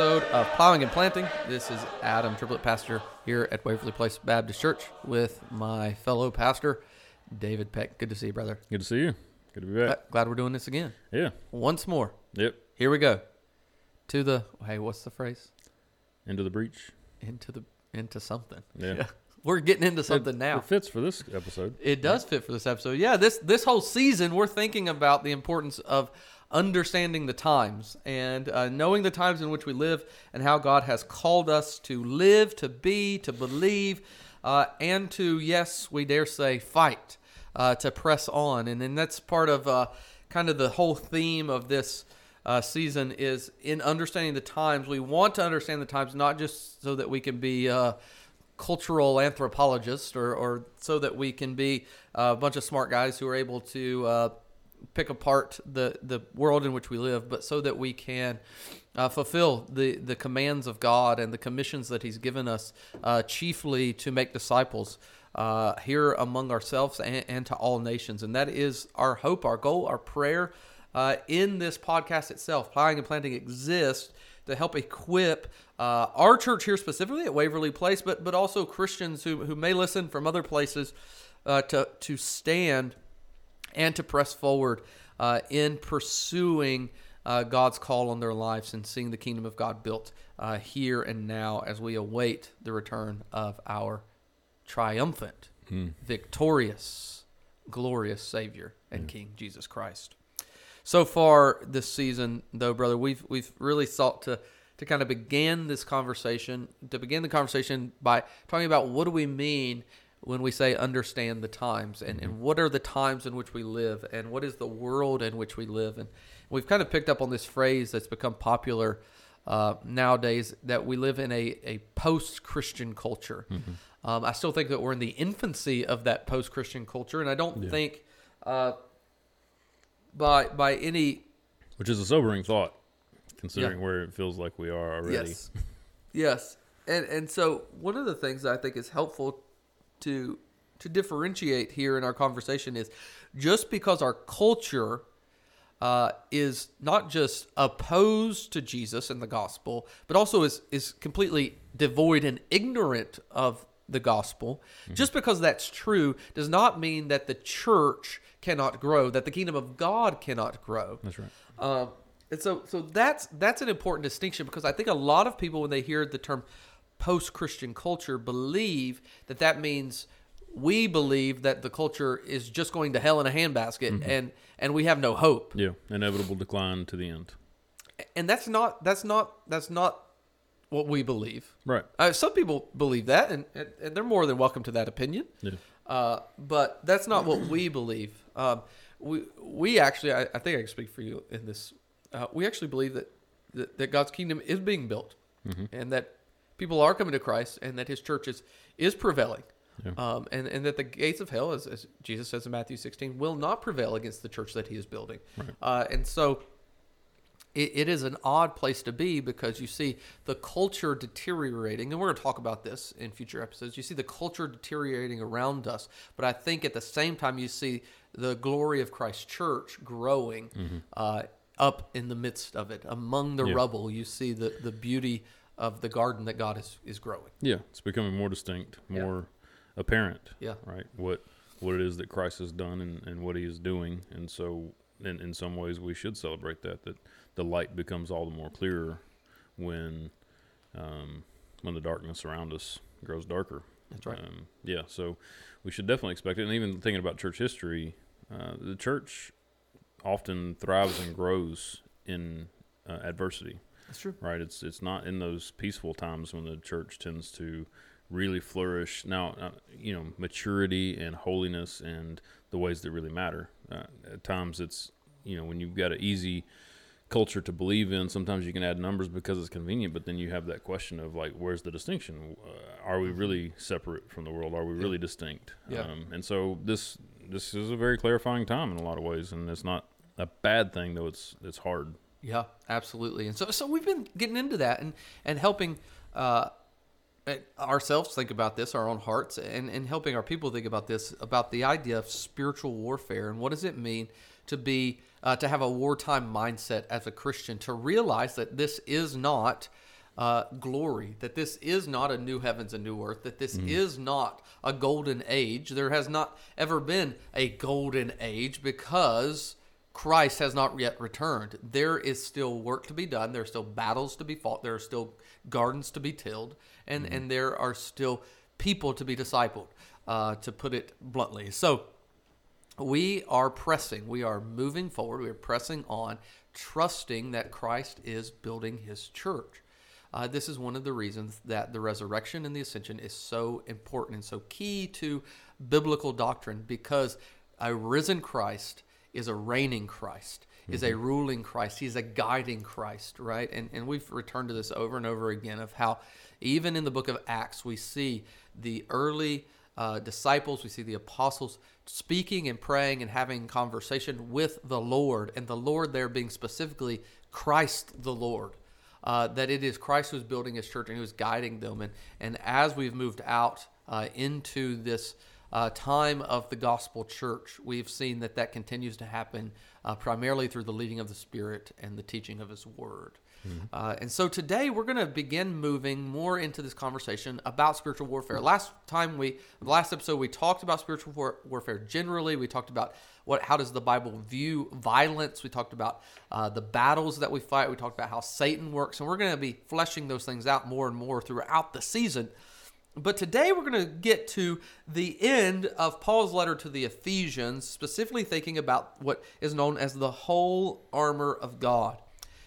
back to another episode of Plowing and Planting. This is Adam, Triplett pastor here at Waverly Place Baptist Church with my fellow pastor, David Peck. Good to see you, brother. Good to see you. Good to be back. Glad we're doing this again. Yeah. Once more. Yep. Here we go. To the hey, what's the phrase? Into the breach. Into the into something. Yeah. We're getting into something it, now. It fits for this episode. It does fit for this episode. Yeah, this this whole season we're thinking about the importance of understanding the times and uh, knowing the times in which we live and how God has called us to live, to be, to believe, uh, and to yes, we dare say, fight, uh, to press on. And then that's part of uh, kind of the whole theme of this. Uh, season is in understanding the times. We want to understand the times not just so that we can be uh, cultural anthropologists or, or so that we can be a bunch of smart guys who are able to pick apart the, the world in which we live, but so that we can uh, fulfill the, the commands of God and the commissions that He's given us, uh, chiefly to make disciples. Uh, here among ourselves and, and, to all nations. And that is our hope, our goal, our prayer uh, in this podcast itself. Plowing and Planting exists to help equip uh, our church here specifically at Waverly Place, but but also Christians who, who may listen from other places uh, to to stand and to press forward uh, in pursuing uh, God's call on their lives and seeing the kingdom of God built uh, here and now as we await the return of our triumphant, Hmm. victorious, glorious Savior and King Jesus Christ so far this season though brother we've we've really sought to to kind of begin this conversation to begin the conversation by talking about what do we mean when we say understand the times and, and what are the times in which we live and what is the world in which we live. And we've kind of picked up on this phrase that's become popular uh, nowadays that we live in a, a post-christian culture. Um, i still think that we're in the infancy of that post-christian culture and i don't Yeah. think uh, by by any Which is a sobering thought, considering where it feels like we are already. yes. Yes. And and so one of the things that i think is helpful to to differentiate here in our conversation is just because our culture uh, is not just opposed to Jesus and the gospel, but also is is completely devoid and ignorant of the gospel. Just because that's true does not mean that the church cannot grow, that the kingdom of God cannot grow. That's right. Um, and so, so that's that's an important distinction because I think a lot of people, when they hear the term post-Christian culture, believe that that means we believe that the culture is just going to hell in a handbasket, and and we have no hope. Yeah. Inevitable decline to the end. And that's not that's not that's not what we believe. Right. Uh, some people believe that, and, and, they're more than welcome to that opinion. Yeah. Uh, but that's not what we believe. Um, we we actually, I, I think I can speak for you in this. Uh, we actually believe that, that that God's kingdom is being built, and that people are coming to Christ, and that His church is is prevailing. Yeah. Um, and, and that the gates of hell, as, as Jesus says in Matthew 16, will not prevail against the church that he is building. Right. Uh, and so it, it is an odd place to be because you see the culture deteriorating, and we're going to talk about this in future episodes. You see the culture deteriorating around us, but I think at the same time you see the glory of Christ's church growing uh, up in the midst of it, among the Yeah. rubble. You see the the beauty of the garden that God is is growing. Yeah. It's becoming more distinct, Yeah. more apparent. Yeah. Right. What what it is that Christ has done and, and what he is doing. And so in, in some ways we should celebrate that, that the light becomes all the more clearer when um, when the darkness around us grows darker. That's right. Um, yeah, so we should definitely expect it. And even thinking about church history, uh, the church often thrives and grows in uh, adversity. That's true. Right? It's it's not in those peaceful times when the church tends to really flourish. Now, uh, you know, maturity and holiness and the ways that really matter. Uh, at times, it's you know when you've got an easy culture to believe in. Sometimes you can add numbers because it's convenient, but then you have that question of like, where's the distinction? Uh, are we really separate from the world? Are we really distinct? Yeah. Um, and so this this is a very clarifying time in a lot of ways, and it's not a bad thing though. It's it's hard. Yeah, absolutely. And so, so we've been getting into that and and helping uh, ourselves think about this, our own hearts, and and helping our people think about this, about the idea of spiritual warfare and what does it mean to be uh, to have a wartime mindset as a Christian, to realize that this is not uh, glory, that this is not a new heavens and new earth, that this is not a golden age. There has not ever been a golden age because Christ has not yet returned. There is still work to be done. There are still battles to be fought. There are still gardens to be tilled, and and there are still people to be discipled. Uh, to put it bluntly, so we are pressing. We are moving forward. We are pressing on, trusting that Christ is building His church. Uh, this is one of the reasons that the resurrection and the ascension is so important and so key to biblical doctrine because a risen Christ is a reigning Christ, is a ruling Christ, he's a guiding Christ, right? And, and we've returned to this over and over again of how even in the book of Acts, we see the early uh, disciples, we see the apostles speaking and praying and having conversation with the Lord, and the Lord there being specifically Christ the Lord uh, that it is Christ who's building his church and who's guiding them. And, and as we've moved out uh, into this uh, time of the gospel church, we've seen that that continues to happen uh, primarily through the leading of the Spirit and the teaching of his word. Uh, and so today we're going to begin moving more into this conversation about spiritual warfare. Last time we, last episode, we talked about spiritual war- warfare generally. We talked about what, how does the Bible view violence. We talked about uh, the battles that we fight. We talked about how Satan works, and we're going to be fleshing those things out more and more throughout the season. But today we're going to get to the end of Paul's letter to the Ephesians, specifically thinking about what is known as the whole armor of God.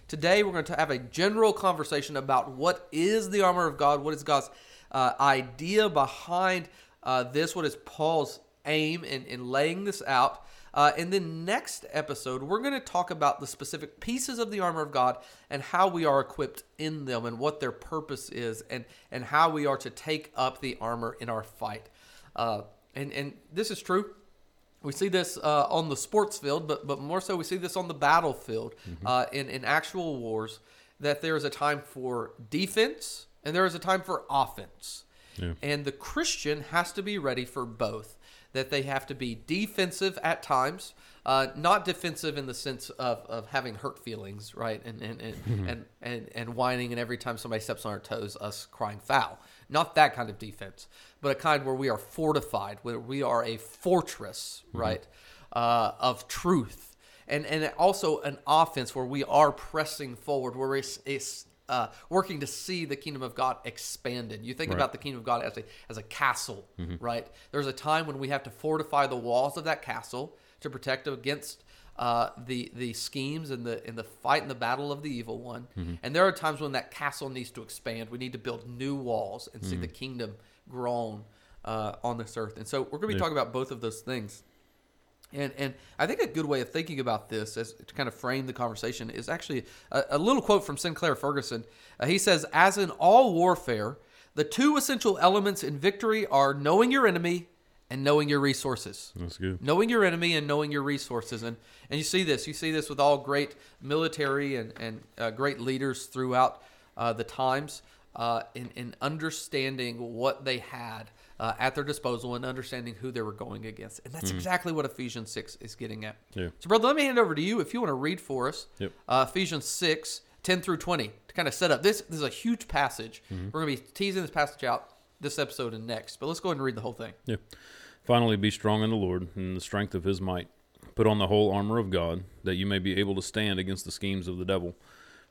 Today, we're going to have a general conversation about what is the armor of God, what is God's uh, idea behind uh, this, what is Paul's aim in, in laying this out. Uh, and then next episode, we're going to talk about the specific pieces of the armor of God and how we are equipped in them and what their purpose is and, and how we are to take up the armor in our fight. Uh, and, and this is true we see this uh, on the sports field, but but more so we see this on the battlefield uh, in in actual wars. That there is a time for defense and there is a time for offense, Yeah. and the Christian has to be ready for both. That they have to be defensive at times, uh, not defensive in the sense of, of having hurt feelings, right, and and and, and and and whining, and every time somebody steps on our toes, us crying foul. Not that kind of defense, but a kind where we are fortified, where we are a fortress, right, uh, of truth, and and also an offense where we are pressing forward, where it's, it's uh, working to see the kingdom of God expanded. You think Right. about the kingdom of God as a as a castle, right? There's a time when we have to fortify the walls of that castle to protect against uh, the the schemes and the in the fight and the battle of the evil one. And there are times when that castle needs to expand. We need to build new walls and see the kingdom grown uh, on this earth. And so we're going to be Yeah. talking about both of those things. And and I think a good way of thinking about this, as to kind of frame the conversation, is actually a, a little quote from Sinclair Ferguson. Uh, he says, "As in all warfare, the two essential elements in victory are knowing your enemy and knowing your resources." That's good. knowing your enemy and knowing your resources and and you see this you see this with all great military and and uh, great leaders throughout uh, the times uh, in in understanding what they had uh, at their disposal and understanding who they were going against and that's exactly what Ephesians six is getting at. Yeah. So, brother, let me hand it over to you if you want to read for us Yep. uh, Ephesians 6, 10 through 20 to kind of set up. This, this is a huge passage. We're going to be teasing this passage out this episode and next, but let's go ahead and read the whole thing. Yeah. Finally, be strong in the Lord and in the strength of his might. Put on the whole armor of God, that you may be able to stand against the schemes of the devil.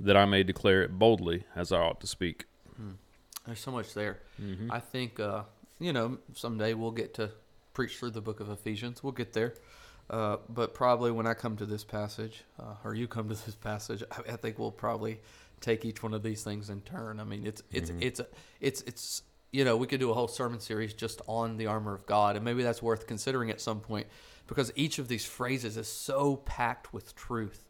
that I may declare it boldly as I ought to speak. There's so much there. I think, uh, you know, someday we'll get to preach through the book of Ephesians. We'll get there. Uh, but probably when I come to this passage, uh, or you come to this passage, I, I think we'll probably take each one of these things in turn. I mean, it's it's it's it's it's you know we could do a whole sermon series just on the armor of God, and maybe that's worth considering at some point because each of these phrases is so packed with truth.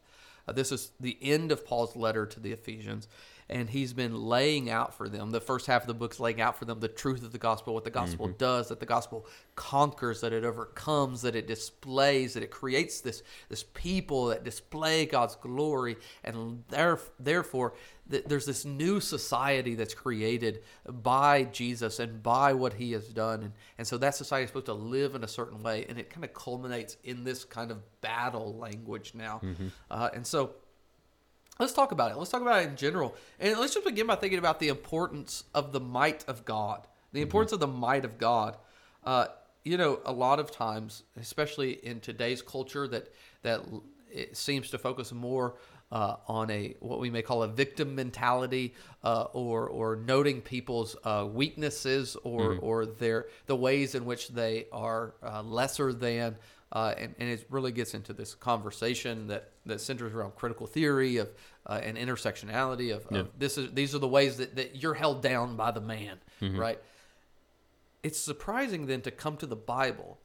Uh, this is the end of Paul's letter to the Ephesians, and he's been laying out for them. The first half of the book is laying out for them the truth of the gospel, what the gospel does, that the gospel conquers, that it overcomes, that it displays, that it creates this this people that display God's glory, and there, therefore th- there's this new society that's created by Jesus and by what He has done, and and so that society is supposed to live in a certain way, and it kind of culminates in this kind of battle language now, uh, and so let's talk about it. Let's talk about it in general. And let's just begin by thinking about the importance of the might of God. The importance of the might of God. Uh, you know, a lot of times, especially in today's culture, that that it seems to focus more uh, on a what we may call a victim mentality, uh, or or noting people's uh, weaknesses or or their the ways in which they are uh, lesser than. Uh, and, and it really gets into this conversation that, that centers around critical theory of uh, and intersectionality of, of this is these are the ways that, that you're held down by the man, right? It's surprising then to come to the Bible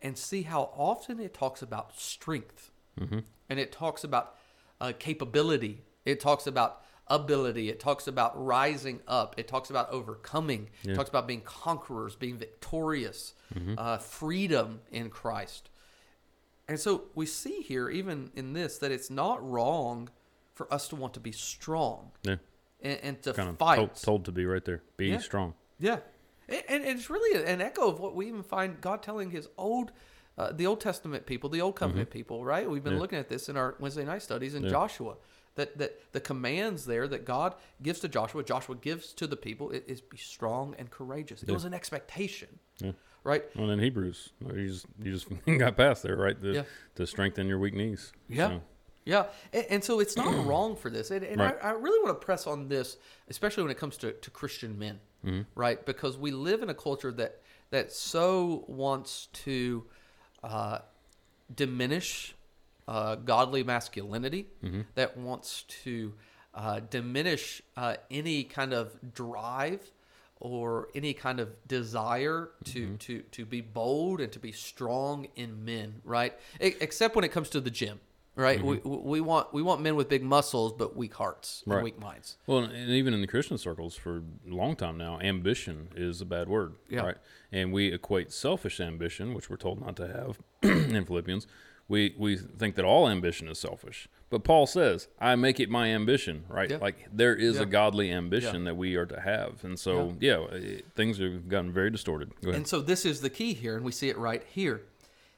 and see how often it talks about strength and it talks about uh, capability. It talks about ability. It talks about rising up. It talks about overcoming. It talks about being conquerors, being victorious, uh, freedom in Christ. And so we see here, even in this, that it's not wrong for us to want to be strong Yeah, and, and to kind fight. told, told to be right there. Be Yeah. strong. Yeah, and, and it's really an echo of what we even find God telling His old, uh, the Old Testament people, the Old Covenant people. Right? We've been Mm-hmm. Yeah. looking at this in our Wednesday night studies in Yeah. Joshua. That that the commands there that God gives to Joshua, Joshua gives to the people i- is be strong and courageous. It Yeah. was an expectation, right? Well, in Hebrews, you just you just got past there, right? The, Yeah. To strengthen your weak knees. Yeah. So, Yeah, and, and so it's not wrong for this, and, and Right. I, I really want to press on this, especially when it comes to, to Christian men, Mm-hmm. right? Because we live in a culture that that so wants to uh, diminish uh, godly masculinity, Mm-hmm. that wants to uh, diminish uh, any kind of drive or any kind of desire to, Mm-hmm. to, to be bold and to be strong in men, right? Except when it comes to the gym, right? We, we want we want men with big muscles but weak hearts and Mm-hmm. Right. weak minds. Well, and even in the Christian circles for a long time now, ambition is a bad word, Yeah. right? And we equate selfish ambition, which we're told not to have in Philippians. We we think that all ambition is selfish, but Paul says, "I make it my ambition." Right? Yeah. Like there is Yeah. a godly ambition that we are to have, and so yeah, it- things have gotten very distorted. Go ahead. And so this is the key here, and we see it right here.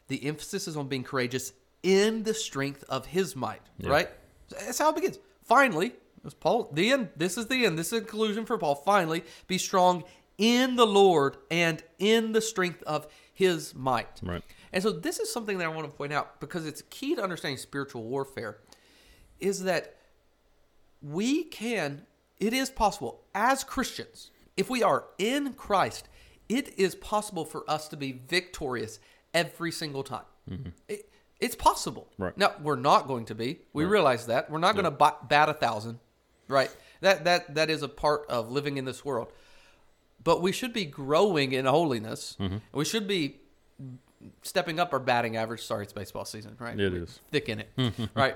The emphasis is on being courageous in the strength of his might, right? That's how it begins. Finally, as Paul, the end. This is the end. This is a conclusion for Paul. Finally, be strong in the Lord and in the strength of his might. Right. And so this is something that I want to point out because it's key to understanding spiritual warfare is that we can it is possible as Christians if we are in Christ it is possible for us to be victorious every single time. Mm-hmm. It, it's possible. Right. Now we're not going to be. We realize that we're not going to bat, a thousand, right? That that that is a part of living in this world. But we should be growing in holiness. Mm-hmm. We should be stepping up our batting average. Sorry, it's baseball season, right? It We're is. thick in it, right?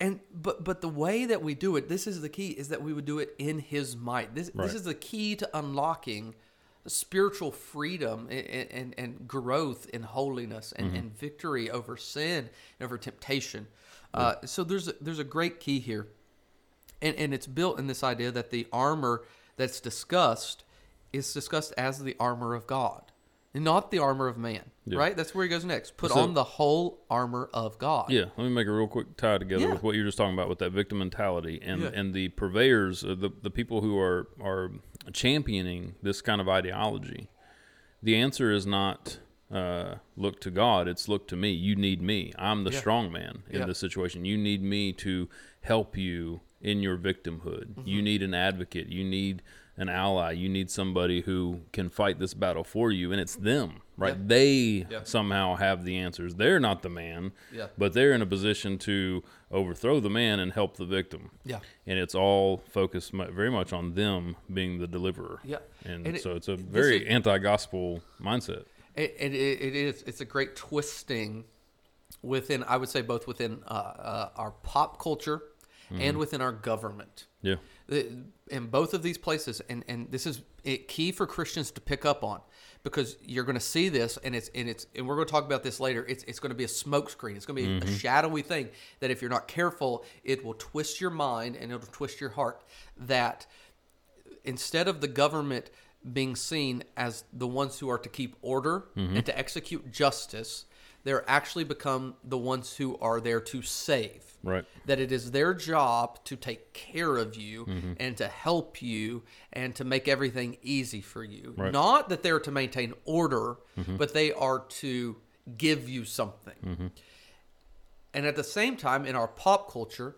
And but but the way that we do it, this is the key, is that we would do it in His might. This Right. this is the key to unlocking spiritual freedom and, and, and growth in holiness and, and victory over sin and over temptation. Uh, so there's a, there's a great key here, and and it's built in this idea that the armor that's discussed is discussed as the armor of God, and not the armor of man. Yeah. Right? That's where he goes next. Put So- on the whole armor of God. Yeah, let me make a real quick tie together Yeah. with what you were just talking about with that victim mentality and and the purveyors, uh, the the people who are are championing this kind of ideology. The answer is not uh, look to God. It's look to me. You need me. I'm the Yeah. strong man in Yeah. this situation. You need me to help you in your victimhood. You need an advocate. You need an ally. You need somebody who can fight this battle for you. And it's them, right? Yeah. They somehow have the answers. They're not the man, but they're in a position to overthrow the man and help the victim. Yeah. And it's all focused very much on them being the deliverer. Yeah. And, And it- so it's a very is- anti-gospel mindset. It, it, it is. It's a great twisting within, I would say, both within uh, uh, our pop culture and within our government. Yeah. In both of these places, and, and this is it, key for Christians to pick up on, because you're going to see this, and it's and it's and we're going to talk about this later. It's it's going to be a smokescreen. It's going to be a mm-hmm. shadowy thing that if you're not careful, it will twist your mind and it'll twist your heart. That instead of the government being seen as the ones who are to keep order mm-hmm. and to execute justice, they're actually become the ones who are there to save. Right. That it is their job to take care of you mm-hmm. and to help you and to make everything easy for you. Right. Not that they're to maintain order, mm-hmm. but they are to give you something. Mm-hmm. And at the same time, in our pop culture,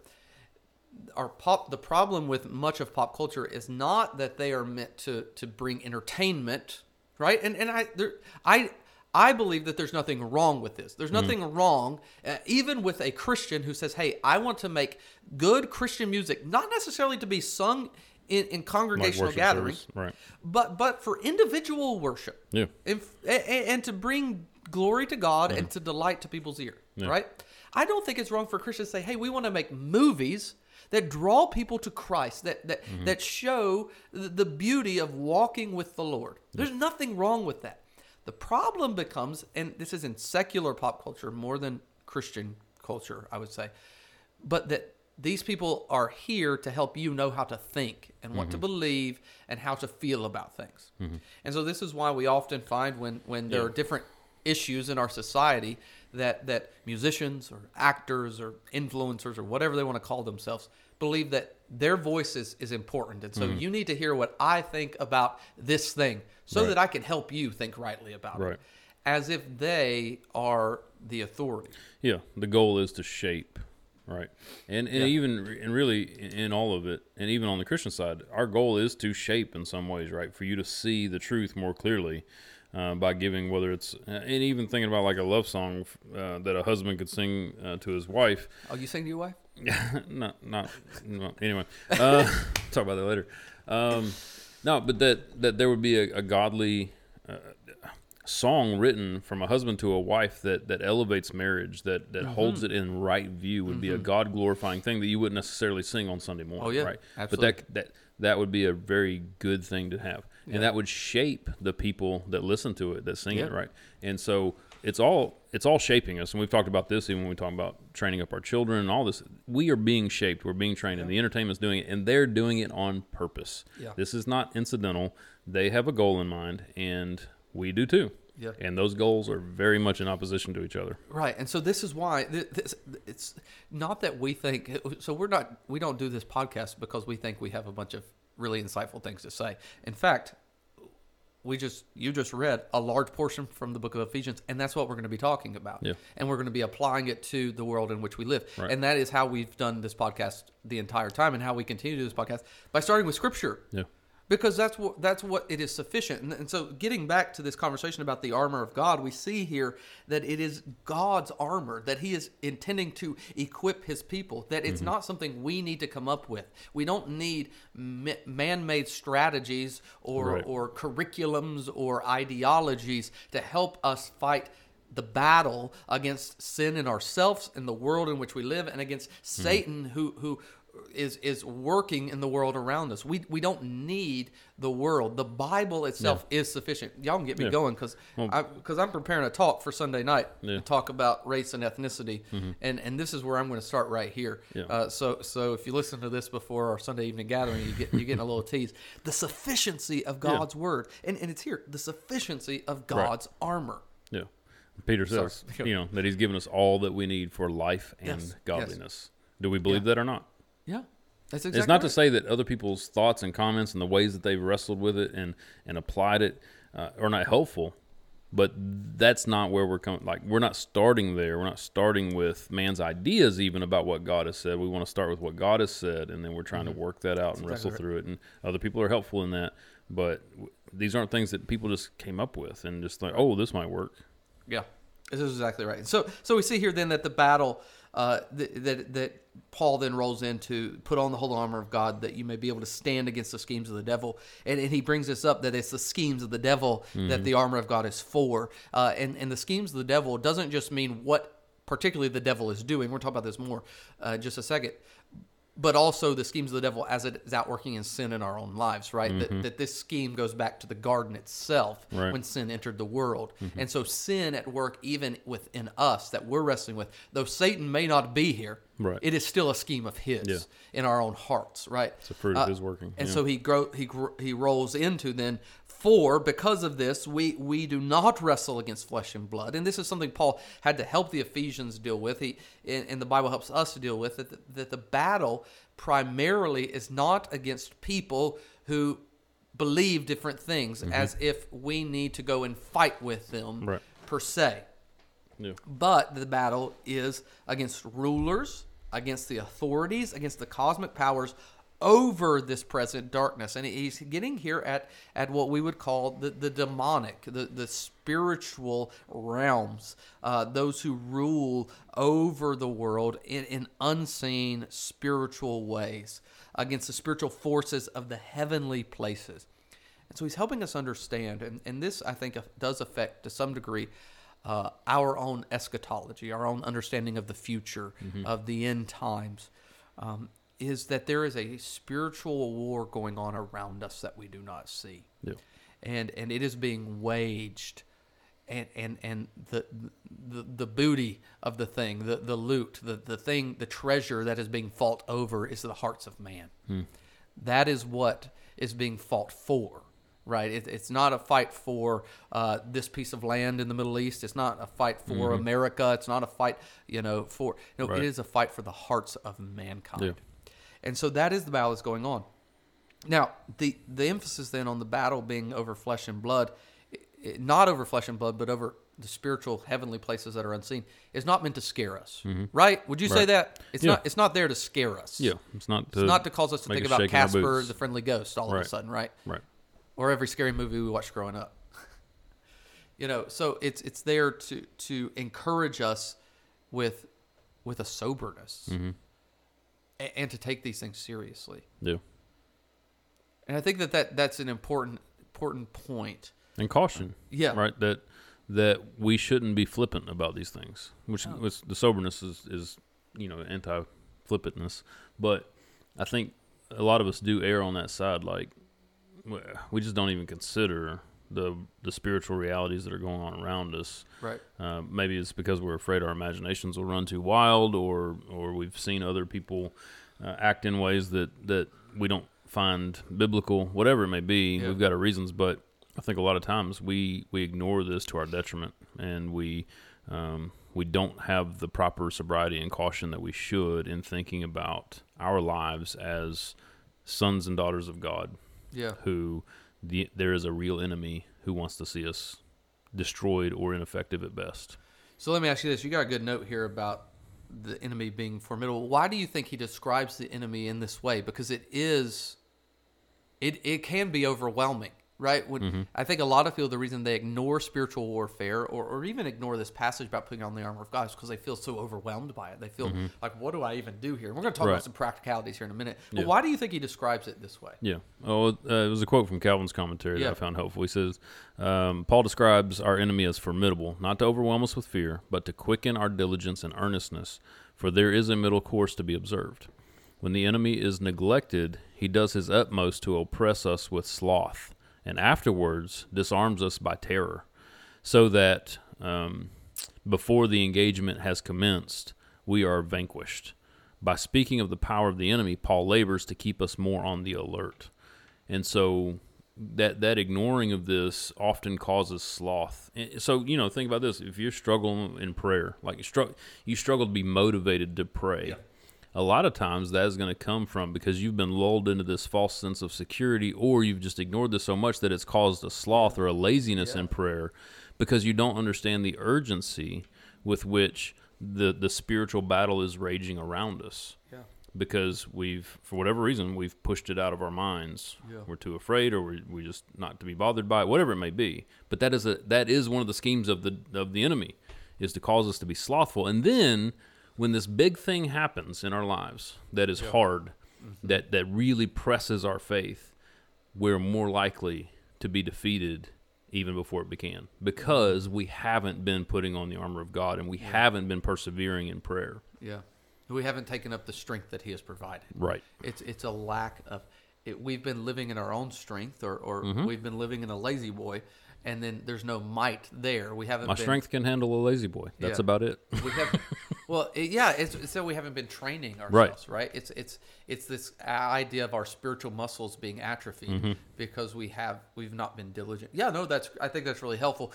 our pop the problem with much of pop culture is not that they are meant to to bring entertainment right and and i there i i believe that there's nothing wrong with this there's mm. nothing wrong uh, even with a christian who says hey i want to make good christian music not necessarily to be sung in, in congregational worship gatherings. Right. but but for individual worship Yeah. and, and, and to bring glory to God and mm. to delight to people's ear, right? I don't think it's wrong for Christians to say, "Hey, we want to make movies that draw people to Christ, that that mm-hmm. that show the, the beauty of walking with the Lord." There's nothing wrong with that. The problem becomes, and this is in secular pop culture more than Christian culture, I would say, but that these people are here to help you know how to think and what to mm-hmm. believe and how to feel about things. Mm-hmm. And so this is why we often find when when there Yeah. are different issues in our society that that musicians or actors or influencers or whatever they want to call themselves believe that their voice is, is important and so you need to hear what i think about this thing so Right. that i can help you think rightly about Right. it as if they are the authority Yeah, the goal is to shape, right? And and Yeah. even and really in in all of it, and even on the Christian side, our goal is to shape in some ways, right? For you to see the truth more clearly uh, by giving whether it's uh, and even thinking about like a love song uh, that a husband could sing uh, to his wife. oh you sing to your wife not not no, anyway. Uh, talk about that later. Um, no, but that that there would be a, a godly uh, song written from a husband to a wife that that elevates marriage, that that holds Mm-hmm. it in right view, would be a God glorifying thing that you wouldn't necessarily sing on Sunday morning. Oh, yeah, right. absolutely. But that that that would be a very good thing to have, and that would shape the people that listen to it, that sing it, right. And so it's all it's all shaping us, and we've talked about this even when we talk about training up our children and all this. We are being shaped. We're being trained, and the entertainment's doing it, and they're doing it on purpose. Yeah. This is not incidental. They have a goal in mind, and we do too. Yeah. And those goals are very much in opposition to each other. Right, and so this is why this, it's not that we think. So we're not. We don't do this podcast because we think we have a bunch of really insightful things to say. In fact, we just you just read a large portion from the book of Ephesians, and that's what we're going to be talking about. Yeah. And we're going to be applying it to the world in which we live, Right. and that is how we've done this podcast the entire time, and how we continue to do this podcast by starting with Scripture Yeah. Because that's what that's what it is sufficient. And, and so getting back to this conversation about the armor of god we see here that it is god's armor that he is intending to equip his people that it's mm-hmm. not something we need to come up with. We don't need ma- man-made strategies or Right. or curriculums or ideologies to help us fight the battle against sin in ourselves in the world in which we live and against mm-hmm. satan who who is is working in the world around us. We we don't need the world. The Bible itself is sufficient. Y'all can get me Yeah. going because because I'm preparing a talk for Sunday night Yeah. to talk about race and ethnicity, and and this is where I'm going to start right here. Uh, so so if you listen to this before our Sunday evening gathering, you get you're getting a little tease. The sufficiency of God's word, and and it's here. The sufficiency of God's armor. Yeah. Peter Sorry. says, you know, that he's given us all that we need for life and Yes. Yes. godliness. Do we believe that or not? Yeah, that's exactly. it's not right. to say that other people's thoughts and comments and the ways that they've wrestled with it and, and applied it uh, are not helpful, but that's not where we're coming. Like we're not starting there. We're not starting with man's ideas even about what God has said. We want to start with what God has said, and then we're trying Mm-hmm. to work that out and wrestle through it. And other people are helpful in that, but w- these aren't things that people just came up with and just like, oh, this might work. Yeah, this is exactly right. So, so we see here then that the battle uh, that, that that Paul then rolls into put on the whole armor of God that you may be able to stand against the schemes of the devil, and, and he brings this up that it's the schemes of the devil that the armor of God is for, uh, and and the schemes of the devil doesn't just mean what particularly the devil is doing. We'll talk about this more uh, just a second. But also the schemes of the devil as it is outworking in sin in our own lives, right? That, mm-hmm. that this scheme goes back to the garden itself Right. when sin entered the world. Mm-hmm. And so sin at work even within us that we're wrestling with, though Satan may not be here, Right. it is still a scheme of his Yeah. in our own hearts, right? It's a fruit of uh, his working. And yeah. so he grow he gr- he rolls into then for because of this we we do not wrestle against flesh and blood and this is something Paul had to help the Ephesians deal with he and, the Bible helps us to deal with it that, that the battle primarily is not against people who believe different things as if we need to go and fight with them Mm-hmm. Right. per se yeah. but the battle is against rulers, against the authorities, against the cosmic powers over this present darkness. And he's getting here at, at what we would call the, the demonic, the, the spiritual realms, uh, those who rule over the world in, in unseen spiritual ways, against the spiritual forces of the heavenly places. And so he's helping us understand, and, and this I think does affect to some degree uh, our own eschatology, our own understanding of the future, of the end times, um, is that there is a spiritual war going on around us that we do not see. Yeah. And, and it is being waged. And, and, and the, the the booty of the thing, the, the loot, the, the thing, the treasure that is being fought over is the hearts of man. That is what is being fought for, right? It, it's not a fight for uh, this piece of land in the Middle East. It's not a fight for America. It's not a fight, you know, for no. Right. It is a fight for the hearts of mankind, Yeah. And so that is the battle that's going on. Now, the the emphasis then on the battle being over flesh and blood, not over flesh and blood, but over the spiritual heavenly places that are unseen, is not meant to scare us, right? Would you say Mm-hmm. That it's Yeah. not? It's not there to scare us. Yeah. It's not to, It's not to cause us to think us about shake in our Casper, the friendly ghost, all of a sudden, right? Right. Or every scary movie we watched growing up. you know, so it's it's there to to encourage us with with a soberness Mm-hmm. And to take these things seriously. Yeah. And I think that, that that's an important important point. And caution. Yeah. Right. That that we shouldn't be flippant about these things. Which, oh. which the soberness is is you know anti flippantness, but I think a lot of us do err on that side. Like we just don't even consider the the spiritual realities that are going on around us. Right. Uh, maybe it's because we're afraid our imaginations will run too wild, or or we've seen other people uh, act in ways that that we don't find biblical. Whatever it may be, Yeah. we've got our reasons. But I think a lot of times we we ignore this to our detriment, and we um, we don't have the proper sobriety and caution that we should in thinking about our lives as sons and daughters of God Yeah. who the, there is a real enemy who wants to see us destroyed or ineffective at best. So let me ask you this: You got a good note here about the enemy being formidable. Why do you think he describes the enemy in this way? Because it is, it it can be overwhelming, right? When Mm-hmm. I think a lot of people, the reason they ignore spiritual warfare or, or even ignore this passage about putting on the armor of God is because they feel so overwhelmed by it. They feel like, what do I even do here? We're going to talk Mm-hmm. Right. about some practicalities here in a minute. But Yeah. why do you think he describes it this way? Yeah. Oh, uh, it was a quote from Calvin's commentary Yeah. that I found helpful. He says, um, Paul describes our enemy as formidable, not to overwhelm us with fear, but to quicken our diligence and earnestness, for there is a middle course to be observed. When the enemy is neglected, he does his utmost to oppress us with sloth, and afterwards disarms us by terror, so that um, before the engagement has commenced, we are vanquished. By speaking of the power of the enemy, Paul labors to keep us more on the alert. And so that that ignoring of this often causes sloth. So you know, think about this: if you're struggling in prayer, like you struggle, you struggle to be motivated to pray. A lot of times that is going to come from because you've been lulled into this false sense of security, or you've just ignored this so much that it's caused a sloth or a laziness in prayer. because you don't understand the urgency with which the the spiritual battle is raging around us Yeah. because we've for whatever reason we've pushed it out of our minds Yeah. we're too afraid or we're, we just not to be bothered by it whatever it may be but that is a that is one of the schemes of the of the enemy is to cause us to be slothful and then when this big thing happens in our lives that is hard that that really presses our faith we're more likely to be defeated even before it began because we haven't been putting on the armor of God and we haven't been persevering in prayer Yeah. We haven't taken up the strength that He has provided. right It's it's a lack of. It, we've been living in our own strength, or, or Mm-hmm. we've been living in a La-Z-Boy, and then there's no might there. We haven't. my been, strength can handle a La-Z-Boy that's Yeah. about it We have. well, it, yeah. It's, it's so we haven't been training ourselves, right? It's it's it's this idea of our spiritual muscles being atrophied Mm-hmm. because we have we've not been diligent. Yeah, no, that's I think that's really helpful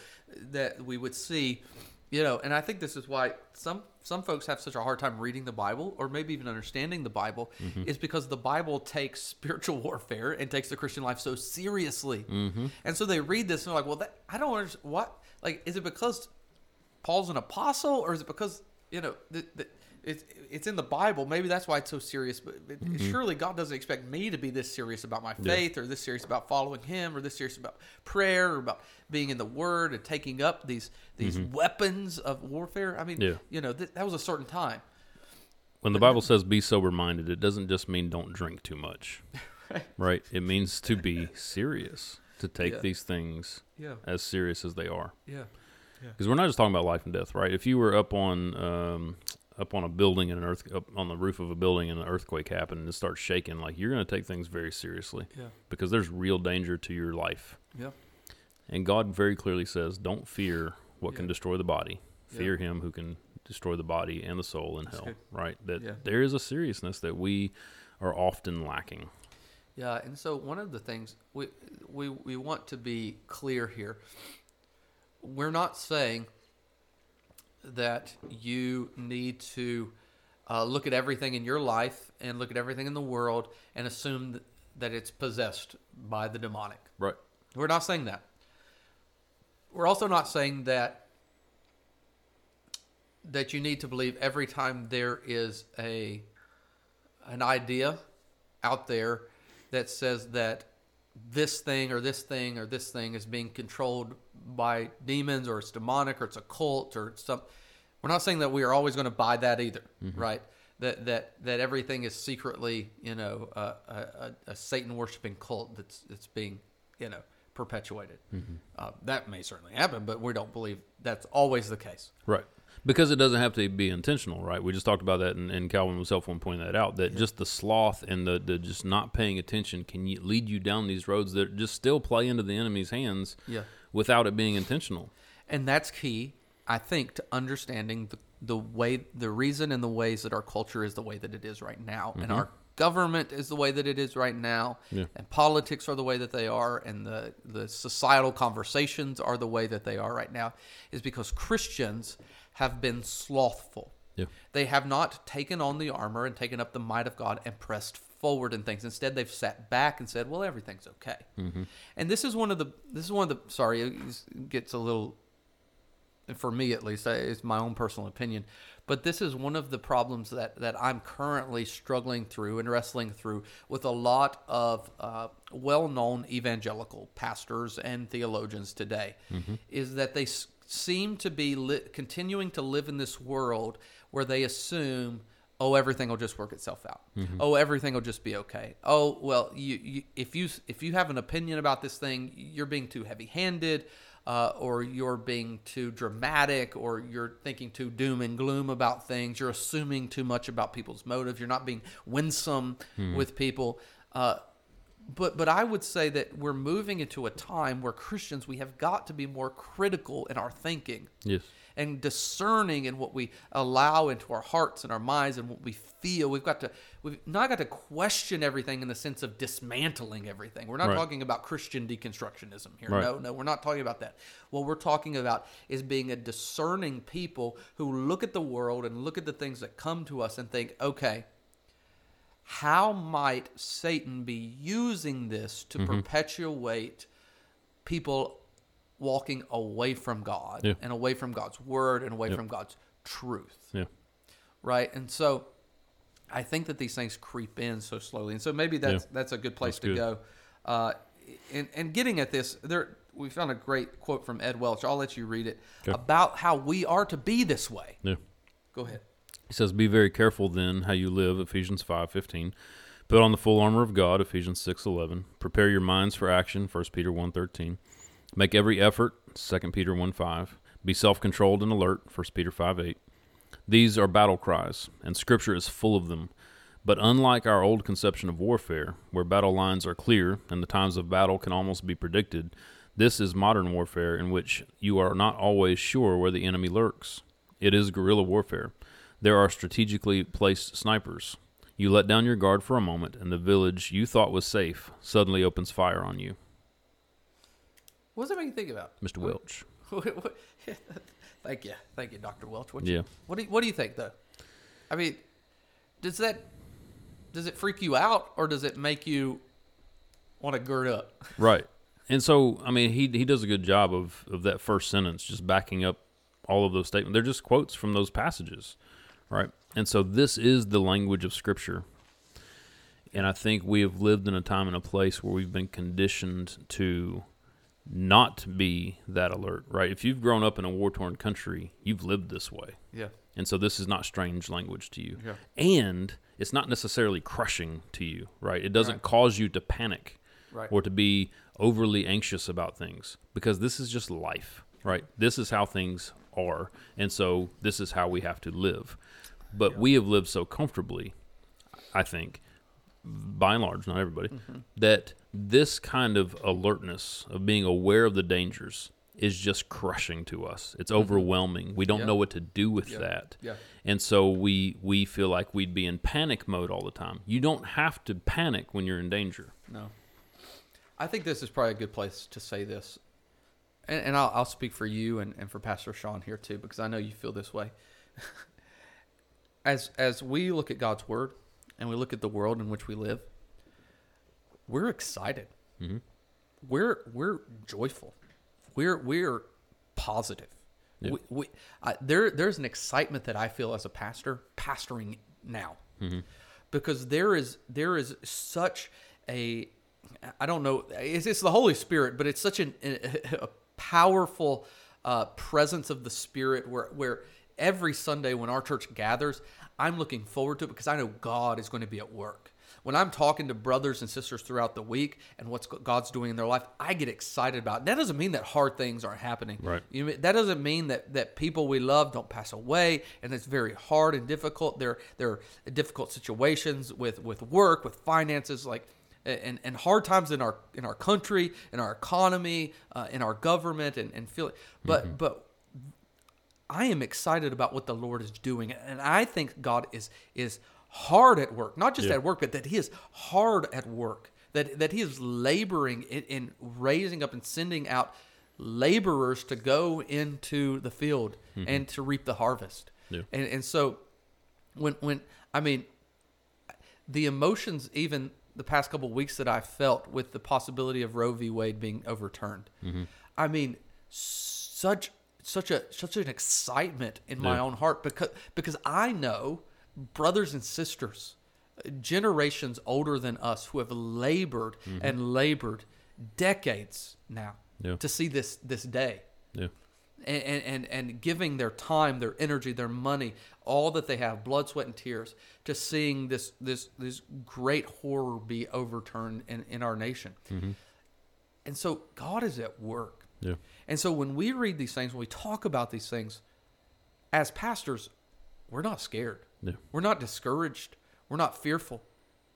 that we would see, you know, and I think this is why some some folks have such a hard time reading the Bible or maybe even understanding the Bible Mm-hmm. is because the Bible takes spiritual warfare and takes the Christian life so seriously, Mm-hmm. and so they read this and they're like, well, that, I don't understand what like is it because Paul's an apostle, or is it because you know the, the, it's it's in the Bible? Maybe that's why it's so serious. But, but mm-hmm. surely God doesn't expect me to be this serious about my faith, or this serious about following Him, or this serious about prayer, or about being in the Word and taking up these these mm-hmm. weapons of warfare. I mean, Yeah. you know, th- that was a certain time. when the bible says be sober minded it doesn't just mean don't drink too much Right. right it means to be serious to take Yeah. these things Yeah, as serious as they are yeah, because we're not just talking about life and death right if you were up on um, up on a building and an earth up on the roof of a building and an earthquake happened and it starts shaking like you're going to take things very seriously yeah, because there's real danger to your life yeah, and god very clearly says don't fear what can destroy the body Yeah. fear him who can destroy the body and the soul in That's hell good. right that Yeah. there is a seriousness that we are often lacking yeah. And so one of the things we we we want to be clear here. We're not saying that you need to uh, look at everything in your life and look at everything in the world and assume th- that it's possessed by the demonic. right We're not saying that. We're also not saying that that you need to believe every time there is a an idea out there that says that this thing or this thing or this thing is being controlled by demons or it's demonic or it's a cult or it's some we're not saying that we are always going to buy that either right? That that that everything is secretly you know a, a, a- satan worshiping cult that's that's being you know perpetuated. Uh, that may certainly happen but we don't believe that's always the case. Right. Because it doesn't have to be intentional, right? We just talked about that, and, and Calvin was helpful in pointing that out. That just the sloth and the, the just not paying attention can lead you down these roads that just still play into the enemy's hands Yeah. without it being intentional. and that's key i think to understanding the, the way the reason and the ways that our culture is the way that it is right now and mm-hmm. our government is the way that it is right now Yeah. and politics are the way that they are and the, the societal conversations are the way that they are right now is because christians have been slothful Yeah. they have not taken on the armor and taken up the might of God and pressed forward in things. Instead, they've sat back and said, "Well, everything's okay." Mm-hmm. And this is one of the this is one of the sorry, it gets a little for me at least, I- it's my own personal opinion, but this is one of the problems that that I'm currently struggling through and wrestling through with a lot of uh, well-known evangelical pastors and theologians today, mm-hmm. is that they seem to be li- continuing to live in this world where they assume. Oh, everything will just work itself out. Oh, everything will just be okay. Oh, well, you, you if you if you have an opinion about this thing, you're being too heavy-handed uh, or you're being too dramatic, or you're thinking too doom and gloom about things. You're assuming too much about people's motives. You're not being winsome with people. Uh, but but I would say that we're moving into a time where Christians we have got to be more critical in our thinking Yes. and discerning in what we allow into our hearts and our minds and what we feel. We've got to we've not got to question everything in the sense of dismantling everything. We're not Right. talking about Christian deconstructionism here. Right. No, no, we're not talking about that. What we're talking about is being a discerning people who look at the world and look at the things that come to us and think, okay, how might Satan be using this to perpetuate people walking away from God Yeah. and away from God's word and away Yep. from God's truth. Yeah. Right. And so I think that these things creep in so slowly. And so maybe that's Yeah. that's a good place That's to good. go. Uh, and, and getting at this, there we found a great quote from Ed Welch. I'll let you read it Okay. about how we are to be this way. Yeah. Go ahead. He says, "Be very careful then how you live." Ephesians five fifteen. Put on the full armor of God. Ephesians six eleven. Prepare your minds for action. First Peter one thirteen. Make every effort. Second Peter one five. Be self controlled and alert. First Peter five eight. These are battle cries, and Scripture is full of them. But unlike our old conception of warfare, where battle lines are clear and the times of battle can almost be predicted, this is modern warfare in which you are not always sure where the enemy lurks. It is guerrilla warfare. There are strategically placed snipers. You let down your guard for a moment, and the village you thought was safe suddenly opens fire on you. What does that make you think about? Mr. Welch. Thank you, thank you, Doctor Welch. What Yeah. you, what do you, what do you think though? I mean, does that does it freak you out or does it make you want to gird up? Right. And so, I mean, he he does a good job of, of that first sentence, just backing up all of those statements. They're just quotes from those passages, right? And so, this is the language of Scripture. And I think we have lived in a time and a place where we've been conditioned to not be that alert, right? If you've grown up in a war torn country, you've lived this way. Yeah, And so this is not strange language to you. Yeah. And it's not necessarily crushing to you, right? It doesn't Right. cause you to panic right. or to be overly anxious about things because this is just life, right? This is how things are. And so this is how we have to live. But we have lived so comfortably, I think, by and large, not everybody, Mm-hmm. that this kind of alertness of being aware of the dangers is just crushing to us. It's overwhelming. We don't Mm-hmm. Yeah. know what to do with Yeah. that. Yeah. And so we we feel like we'd be in panic mode all the time. You don't have to panic when you're in danger. No. I think this is probably a good place to say this. And, and I'll, I'll speak for you and, and for Pastor Sean here too, because I know you feel this way. as as we look at God's word and we look at the world in which we live, we're excited. Mhm. We're we're joyful. We're we're positive. Yeah. We, we, I, there there's an excitement that I feel as a pastor pastoring now because there is there is such a I don't know it's, it's the Holy Spirit, but it's such an, a, powerful uh, presence of the Spirit where where every Sunday when our church gathers, I'm looking forward to it because I know God is going to be at work. When I'm talking to brothers and sisters throughout the week and what God's doing in their life, I get excited about. It. That doesn't mean that hard things aren't happening. Right. You know, that doesn't mean that that people we love don't pass away, and it's very hard and difficult. There there are difficult situations with with work, with finances, like and, and hard times in our in our country, in our economy, uh, in our government, and and feel. But but I am excited about what the Lord is doing, and I think God is is hard at work, not just Yeah. at work, but that He is hard at work. That that He is laboring in, in raising up and sending out laborers to go into the field mm-hmm. and to reap the harvest. Yeah. And and so when when I mean the emotions even the past couple of weeks that I felt with the possibility of Roe v. Wade being overturned. Mm-hmm. I mean, such such a such an excitement in my Yeah. own heart because because I know brothers and sisters, generations older than us who have labored mm-hmm. and labored decades now Yeah. to see this this day Yeah. and, and, and, and giving their time, their energy, their money, all that they have, blood, sweat, and tears, to seeing this this this great horror be overturned in, in our nation. Mm-hmm. And so God is at work. Yeah. And so when we read these things, when we talk about these things, as pastors, we're not scared. Yeah. We're not discouraged. We're not fearful.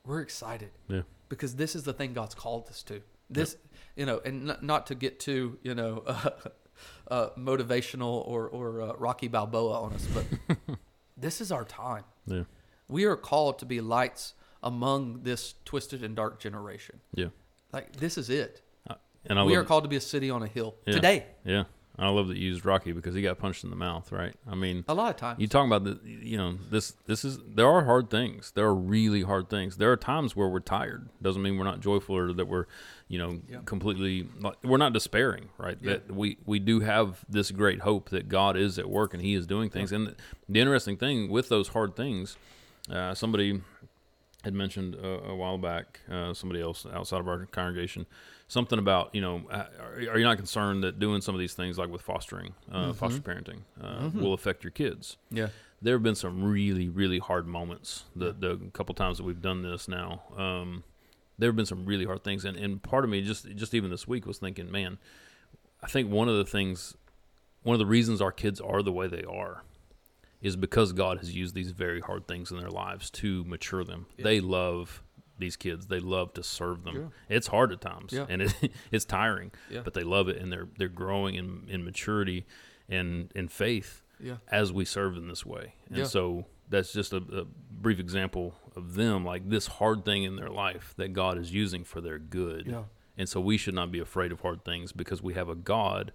We're excited Yeah. because this is the thing God's called us to. This, you know, and not, not to get too, you know, uh, uh, motivational or or uh, Rocky Balboa on us, but this is our time. Yeah. We are called to be lights among this twisted and dark generation. Yeah. Like this is it. And I we are called to be a city on a hill Yeah. today. Yeah. I love that you used Rocky because he got punched in the mouth, right? I mean, A lot of times. you talking about the, you know, this, this is, there are hard things. There are really hard things. There are times where we're tired. Doesn't mean we're not joyful or that we're, you know, Yeah. completely, we're not despairing, right? Yeah. That we, we do have this great hope that God is at work and he is doing things. And the interesting thing with those hard things, uh, somebody had mentioned a, a while back, uh, somebody else outside of our congregation, something about you know, uh, are, are you not concerned that doing some of these things like with fostering, uh, foster parenting, uh, will affect your kids? yeah. There have been some really, really hard moments. The the couple times that we've done this now, um, there have been some really hard things, and, and part of me just just even this week was thinking, man, I think one of the things, one of the reasons our kids are the way they are, is because God has used these very hard things in their lives to mature them. Yeah. They love these kids. They love to serve them. Yeah. It's hard at times, Yeah. and it, it's tiring, but they love it, and they're they're growing in, in maturity and in faith as we serve in this way. And so that's just a, a brief example of them, like this hard thing in their life that God is using for their good. Yeah. And so we should not be afraid of hard things because we have a God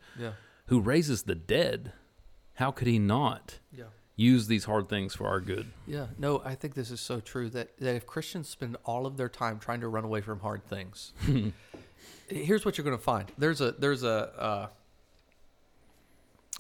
who raises the dead. How could he not Yeah. Use these hard things for our good? Yeah, no, I think this is so true that, that if Christians spend all of their time trying to run away from hard things, here's what you're going to find. There's a there's a uh,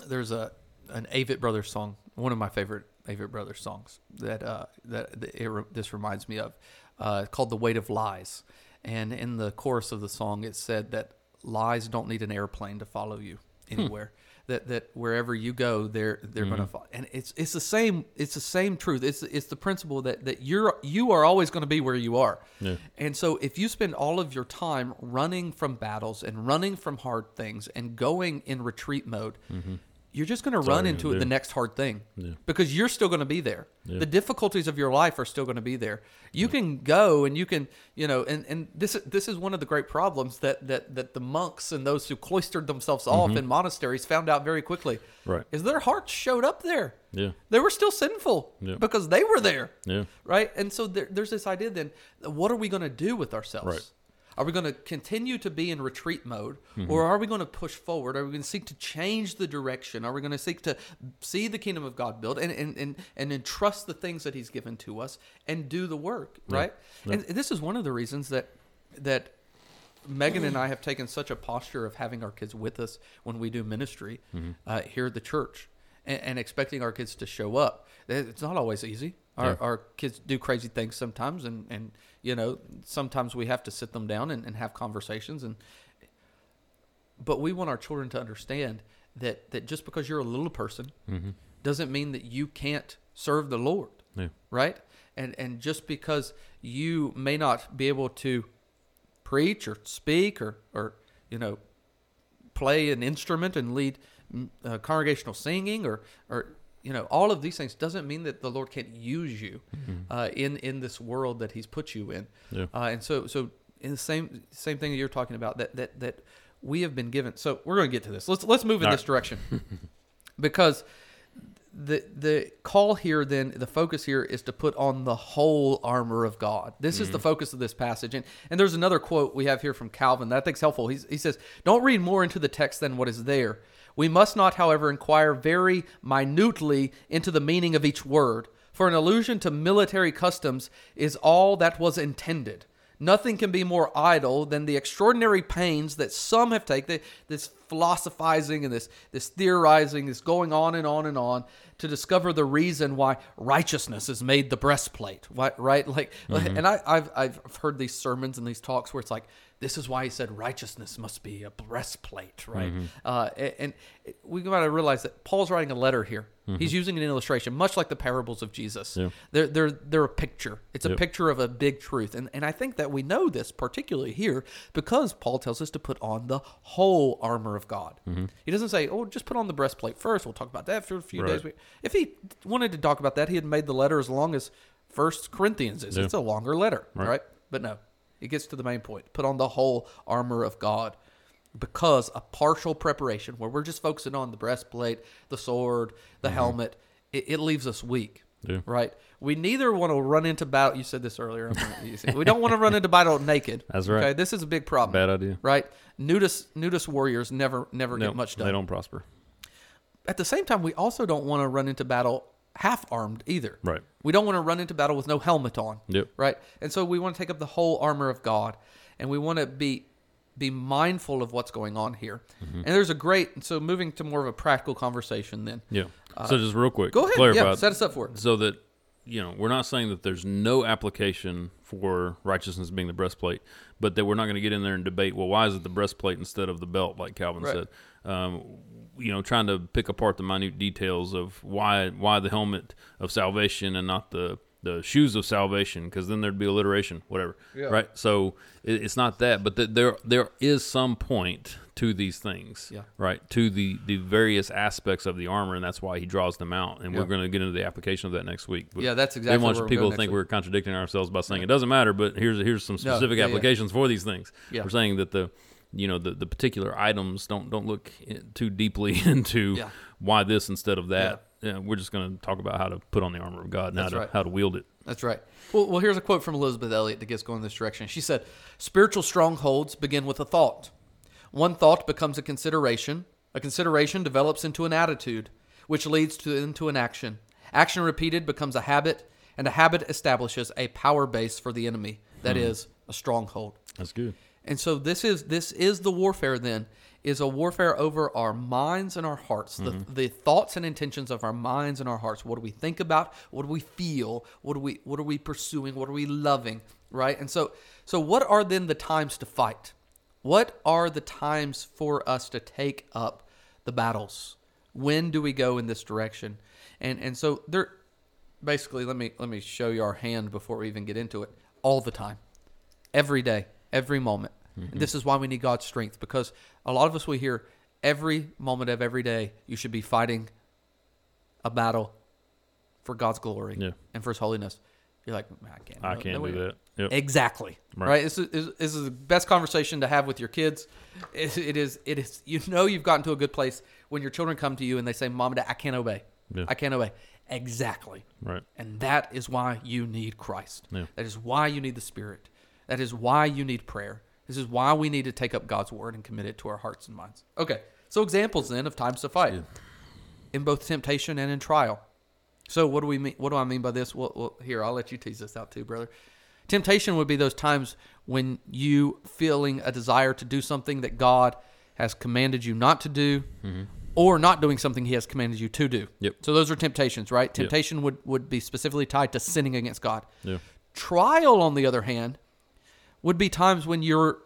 there's a an Avett Brothers song, one of my favorite Avett Brothers songs that uh, that, that it, this reminds me of, uh, called "The Weight of Lies," and in the chorus of the song, it said that lies don't need an airplane to follow you anywhere. That, that wherever you go, they're they're going to mm-hmm. follow, and it's it's the same it's the same truth. It's it's the principle that, that you're you are always going to be where you are, Yeah. and so if you spend all of your time running from battles and running from hard things and going in retreat mode, mm-hmm. You're just going to run into the next hard thing Yeah. because you're still going to be there. Yeah. The difficulties of your life are still going to be there. You can go and you can, you know, and, and this this is one of the great problems that that that the monks and those who cloistered themselves off in monasteries found out very quickly. Mm-hmm. Right. Is their hearts showed up there. Yeah. They were still sinful Yeah. because they were there Yeah. right? And so there, there's this idea then, what are we going to do with ourselves? Right. Are we going to continue to be in retreat mode, Mm-hmm. or are we going to push forward? Are we going to seek to change the direction? Are we going to seek to see the kingdom of God build and and, and, and entrust the things that He's given to us and do the work, right? And this is one of the reasons that that Megan and I have taken such a posture of having our kids with us when we do ministry Mm-hmm. uh, here at the church and, and expecting our kids to show up. It's not always easy. Our, Yeah. our kids do crazy things sometimes, and, and you know sometimes we have to sit them down and, and have conversations. And but we want our children to understand that that just because you're a little person Mm-hmm. doesn't mean that you can't serve the Lord Yeah. right? And and just because you may not be able to preach or speak or or you know play an instrument and lead mm, uh, congregational singing or or you know all of these things doesn't mean that the Lord can't use you uh, in in this world that He's put you in. Yeah. Uh, and so so in the same same thing that you're talking about that that that we have been given. So we're going to get to this. Let's let's move in All this right. direction because the the call here then the focus here is to put on the whole armor of God. This is the focus of this passage. And and there's another quote we have here from Calvin that I think is helpful. He's, he says, "Don't read more into the text than what is there. We must not, however, inquire very minutely into the meaning of each word, for an allusion to military customs is all that was intended." Nothing can be more idle than the extraordinary pains that some have taken, this philosophizing and this, this theorizing, this going on and on and on to discover the reason why righteousness is made the breastplate. Why, right? Like, mm-hmm. and I, I've, I've heard these sermons and these talks where it's like, this is why he said righteousness must be a breastplate, right? Mm-hmm. Uh, and, and we got to realize that Paul's writing a letter here. Mm-hmm. He's using an illustration, much like the parables of Jesus. Yeah. They're, they're, they're a picture. It's a Yep. picture of a big truth. And, and I think that we know this particularly here because Paul tells us to put on the whole armor of God. Mm-hmm. He doesn't say, oh, just put on the breastplate first. We'll talk about that for a few Right. days. If he wanted to talk about that, he had made the letter as long as First Corinthians is. Yeah. It's a longer letter, Right. right? But no, it gets to the main point. Put on the whole armor of God because a partial preparation where we're just focusing on the breastplate, the sword, the mm-hmm. helmet, it, it leaves us weak. Yeah. right? We neither want to run into battle. You said this earlier. I'm gonna use it. We don't want to run into battle naked. That's right. Okay, this is a big problem, Bad idea. right? Nudist nudist warriors never never No, get much done. they don't prosper. At the same time, we also don't want to run into battle half armed either. Right. We don't want to run into battle with no helmet on. Yep. Right. And so we want to take up the whole armor of God, and we want to be be mindful of what's going on here. Mm-hmm. And there's a great. So moving to more of a practical conversation, then. Yeah. so just real quick, Uh, Go ahead. clarify Yeah, set us up for it. so that you know we're not saying that there's no application for righteousness being the breastplate, but that we're not going to get in there and debate. Well, why is it the breastplate instead of the belt, like Calvin Right. said? Um, you know, trying to pick apart the minute details of why why the helmet of salvation and not the the shoes of salvation, because then there'd be alliteration, whatever. Yeah. Right. So it, it's not that, but that there there is some point to these things Yeah. right to the the various aspects of the armor and that's why he draws them out and Yeah. we're going to get into the application of that next week but Yeah, that's exactly didn't want people to think next we're contradicting ourselves by saying it doesn't matter but here's here's some specific yeah. applications for these things Yeah. we're saying that the you know the, the particular items don't don't look in- too deeply into Yeah. why this instead of that yeah. we're just going to talk about how to put on the armor of god and how to, right. how to wield it That's right. Well, well, here's a quote from Elisabeth Elliot that gets going in this direction. She said, "Spiritual strongholds begin with a thought. One thought becomes a consideration. A consideration develops into an attitude, which leads to into an action. Action repeated becomes a habit, and a habit establishes a power base for the enemy. That hmm. is a stronghold." that's good And so this is this is the warfare then is a warfare over our minds and our hearts. The mm-hmm. the thoughts and intentions of our minds and our hearts. What do we think about? What do we feel? What do we what are we pursuing? What are we loving? Right? And so so what are then the times to fight? What are the times for us to take up the battles? When do we go in this direction? And and so there basically let me let me show you our hand before we even get into it. All the time every day, every moment. And this is why we need God's strength because a lot of us we hear every moment of every day you should be fighting a battle for God's glory Yeah. and for His holiness. You're like, I can't. i no- can't no do that yep. Exactly. Right. Right. This, is, is, this is the best conversation to have with your kids. It, it is. It is. You know you've gotten to a good place when your children come to you and they say, "Mom and Dad, I can't obey. Yeah. I can't obey." Exactly. right And that is why you need Christ. Yeah. That is why you need the Spirit. That is why you need prayer. This is why we need to take up God's word and commit it to our hearts and minds. Okay. So examples then of times to fight in both temptation and in trial. So what do we mean? What do I mean by this? Well, well, here I'll let you tease this out too, brother. Temptation would be those times when you feeling a desire to do something that God has commanded you not to do, mm-hmm. or not doing something He has commanded you to do. Yep. So those are temptations, right? Temptation would would be specifically tied to sinning against God. yeah Trial, on the other hand, would be times when you're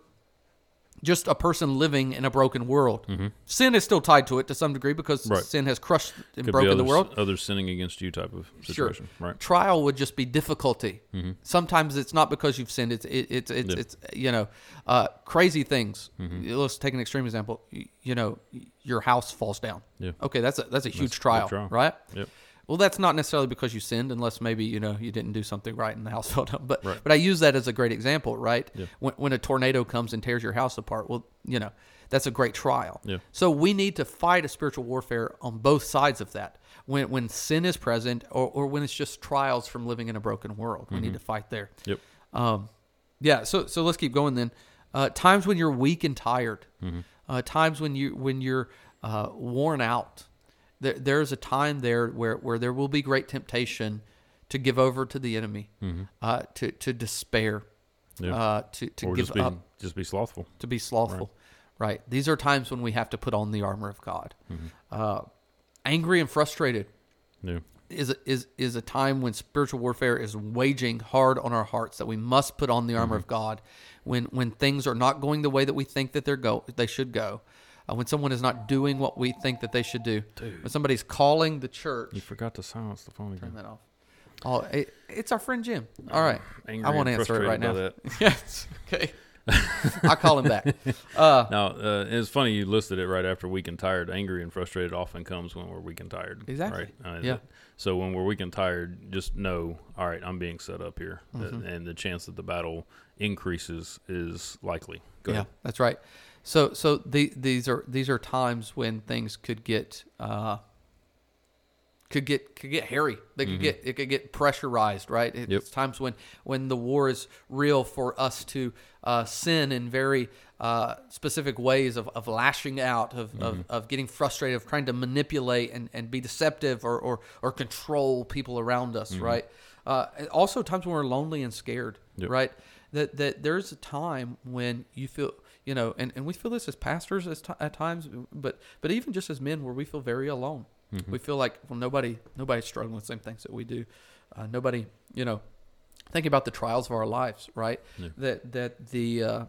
just a person living in a broken world. Sin is still tied to it to some degree because Mm-hmm. Right. sin has crushed and Could broken the world. others sinning against you type of situation right Trial would just be difficulty. Mm-hmm. Sometimes it's not because you've sinned. It's it, it's it's, Yeah. it's you know uh, crazy things. Mm-hmm. Let's take an extreme example. You, you know, your house falls down. Yeah. Okay, that's a that's a huge That's trial, trial. right? Yep. Well, that's not necessarily because you sinned, unless maybe you know you didn't do something right in the household. But Right. but I use that as a great example, right? Yeah. When when a tornado comes and tears your house apart, well, you know that's a great trial. Yeah. So we need to fight a spiritual warfare on both sides of that. When when sin is present, or or when it's just trials from living in a broken world, we Mm-hmm. need to fight there. yep Um, yeah. So so let's keep going then. Uh, times when you're weak and tired. Uh, times when you when you're uh, worn out. There, there's a time there where where there will be great temptation to give over to the enemy, uh, to to despair, Yeah. uh, to to or give just be up, just be slothful to be slothful. Right. These are times when we have to put on the armor of God. Uh, angry and frustrated yeah is a, is is a time when spiritual warfare is waging hard on our hearts that we must put on the armor of God when when things are not going the way that we think that they're go they should go uh, when someone is not doing what we think that they should do when somebody's calling the church you forgot to silence the phone again. turn that off oh it, it's our friend Jim all right angry I won't answer it right now by yes okay I'll call him back uh, Now, uh, it's funny you listed it right after weak and tired. Angry and frustrated often comes when we're weak and tired. Exactly. Right? Uh, Yeah. So when we're weak and tired, just know, all right, I'm being set up here, Uh, Mm-hmm. and the chance that the battle increases is likely. Go yeah, ahead. that's right. So so the, these are these are times when things could get uh, could get could get hairy. They could get it could get pressurized, right? It's Yep. times when when the war is real for us to uh, sin in very uh, specific ways of, of lashing out, of, of, of getting frustrated, of trying to manipulate and, and be deceptive or, or, or control people around us, right? Uh, also times when we're lonely and scared, Yep. right? That that there's a time when you feel you know, and, and we feel this as pastors as ti at times, but but even just as men, where we feel very alone. We feel like well, nobody nobody's struggling with the same things that we do. Uh, nobody, you know, think about the trials of our lives, right? Yeah. That that the uh,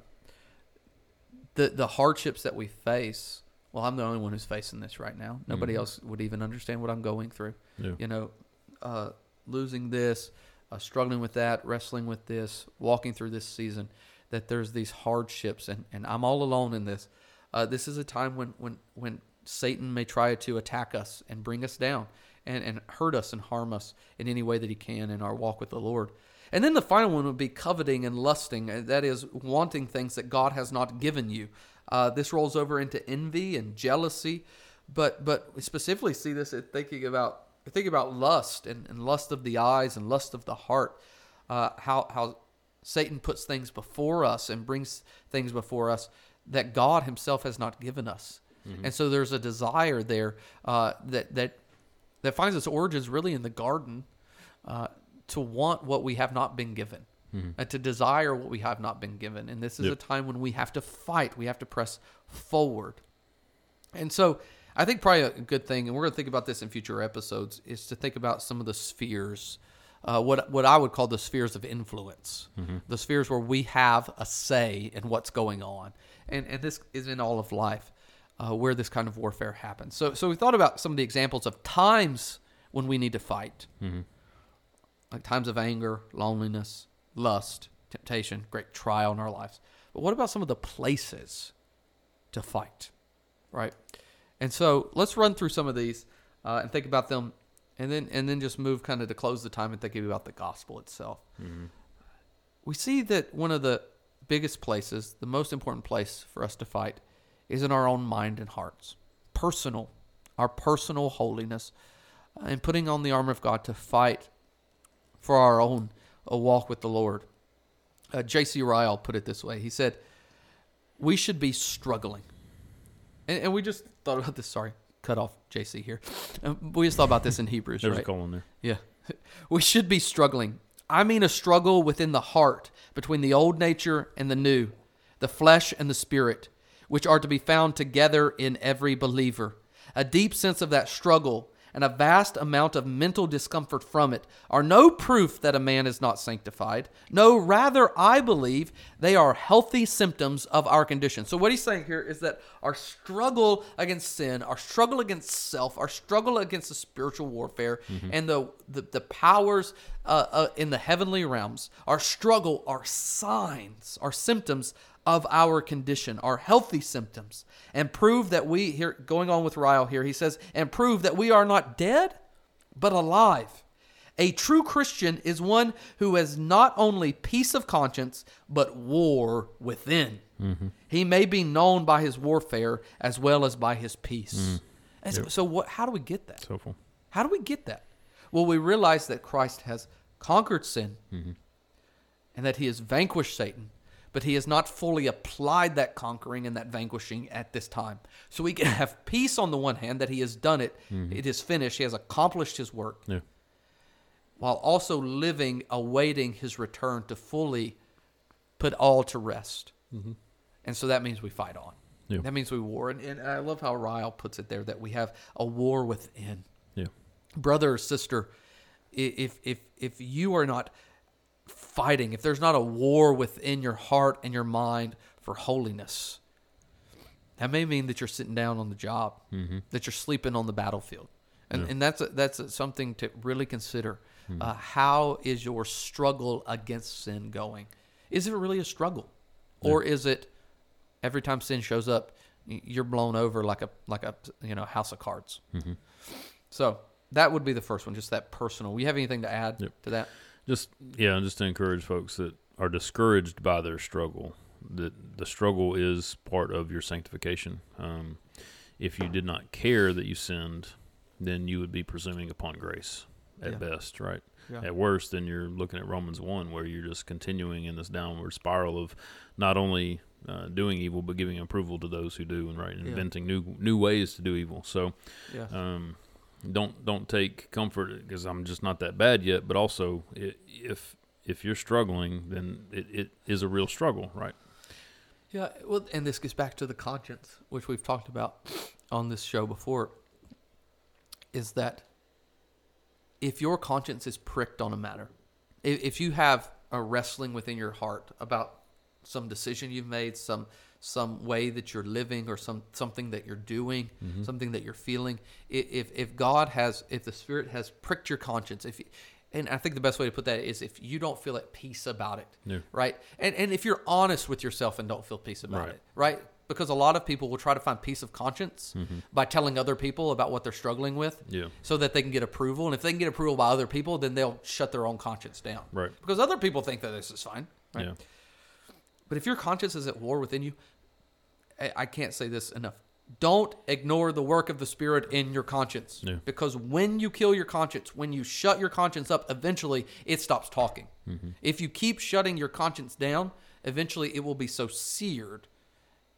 the the hardships that we face. Well, I'm the only one who's facing this right now. Nobody Mhm. else would even understand what I'm going through. Yeah. You know, uh, losing this, uh, struggling with that, wrestling with this, walking through this season. That there's these hardships, and, and I'm all alone in this. Uh, this is a time when when when Satan may try to attack us and bring us down and, and hurt us and harm us in any way that he can in our walk with the Lord. And then the final one would be coveting and lusting. That is wanting things that God has not given you. Uh, this rolls over into envy and jealousy, but but we specifically see this at thinking about thinking about lust and, and lust of the eyes and lust of the heart. Uh, how how Satan puts things before us and brings things before us that God Himself has not given us. And so there's a desire there uh, that that that finds its origins really in the garden uh, to want what we have not been given, and to desire what we have not been given. And this is Yep. a time when we have to fight. We have to press forward. And so I think probably a good thing, and we're going to think about this in future episodes, is to think about some of the spheres, uh, what what I would call the spheres of influence, the spheres where we have a say in what's going on, and and this is in all of life, uh, where this kind of warfare happens. So so we thought about some of the examples of times when we need to fight, like times of anger, loneliness, lust, temptation, great trial in our lives. But what about some of the places to fight? right? And so let's run through some of these uh, and think about them, and then and then just move kind of to close the time and thinking about the gospel itself. We see that one of the biggest places, the most important place for us to fight, is in our own mind and hearts, personal, our personal holiness, uh, and putting on the armor of God to fight for our own a walk with the Lord. Uh, J.C. Ryle put it this way. He said, "We should be struggling." And, and we just thought about this. Sorry, cut off JC here. Um, we just thought about this in Hebrews, There's right? a colon there. Yeah. We should be struggling. I mean, a struggle within the heart between the old nature and the new, the flesh and the spirit, which are to be found together in every believer. A deep sense of that struggle and a vast amount of mental discomfort from it are no proof that a man is not sanctified. No, rather, I believe they are healthy symptoms of our condition. So, what he's saying here is that our struggle against sin, our struggle against self, our struggle against the spiritual warfare, and the, the, the powers uh, uh, in the heavenly realms, our struggle are signs, are symptoms of our condition, our healthy symptoms, and prove that we, here, going on with Ryle here, he says, and prove that we are not dead, but alive. A true Christian is one who has not only peace of conscience, but war within. Mm-hmm. He may be known by his warfare as well as by his peace. Mm-hmm. And so, so what, how do we get that? Helpful. How do we get that? Well, we realize that Christ has conquered sin mm-hmm. and that he has vanquished Satan, but he has not fully applied that conquering and that vanquishing at this time. So we can have peace on the one hand that he has done it, mm-hmm. it is finished, he has accomplished his work, Yeah. while also living, awaiting his return to fully put all to rest. Mm-hmm. And so that means we fight on. Yeah. That means we war. And, and I love how Ryle puts it there that we have a war within Yeah. brother or sister, if if if you are not fighting, if there's not a war within your heart and your mind for holiness, that may mean that you're sitting down on the job, mm-hmm. that you're sleeping on the battlefield, and and that's a, that's a, something to really consider. Hmm. Uh, how is your struggle against sin going? Is it really a struggle, or is it every time sin shows up, you're blown over like a like a you know house of cards? Mm-hmm. So that would be the first one, just that personal. You have anything to add Yep. to that? Just yeah, and just to encourage folks that are discouraged by their struggle. That the struggle is part of your sanctification. Um, if you did not care that you sinned, then you would be presuming upon grace at Yeah. best, right? Yeah. At worst, then you're looking at Romans 1, where you're just continuing in this downward spiral of not only uh, doing evil, but giving approval to those who do, and right, Yeah. inventing new new ways to do evil. So, Yeah. um, don't don't take comfort because I'm just not that bad yet. But also, i if if you're struggling, then it, it is a real struggle, right? Yeah, well, and this gets back to the conscience, which we've talked about on this show before. Is that if your conscience is pricked on a matter, if, if you have a wrestling within your heart about some decision you've made, some some way that you're living, or some something that you're doing, mm-hmm. something that you're feeling, if if God has, if the Spirit has pricked your conscience, if and I think the best way to put that is if you don't feel at peace about it, Yeah. right? And and if you're honest with yourself and don't feel peace about Right. it, right? Because a lot of people will try to find peace of conscience mm-hmm. by telling other people about what they're struggling with, Yeah. so that they can get approval. And if they can get approval by other people, then they'll shut their own conscience down, Right. Because other people think that this is fine, right? Yeah. But if your conscience is at war within you, I, can't say this enough. Don't ignore the work of the Spirit in your conscience. Yeah. Because when you kill your conscience, when you shut your conscience up, eventually it stops talking. Mm-hmm. If you keep shutting your conscience down, eventually it will be so seared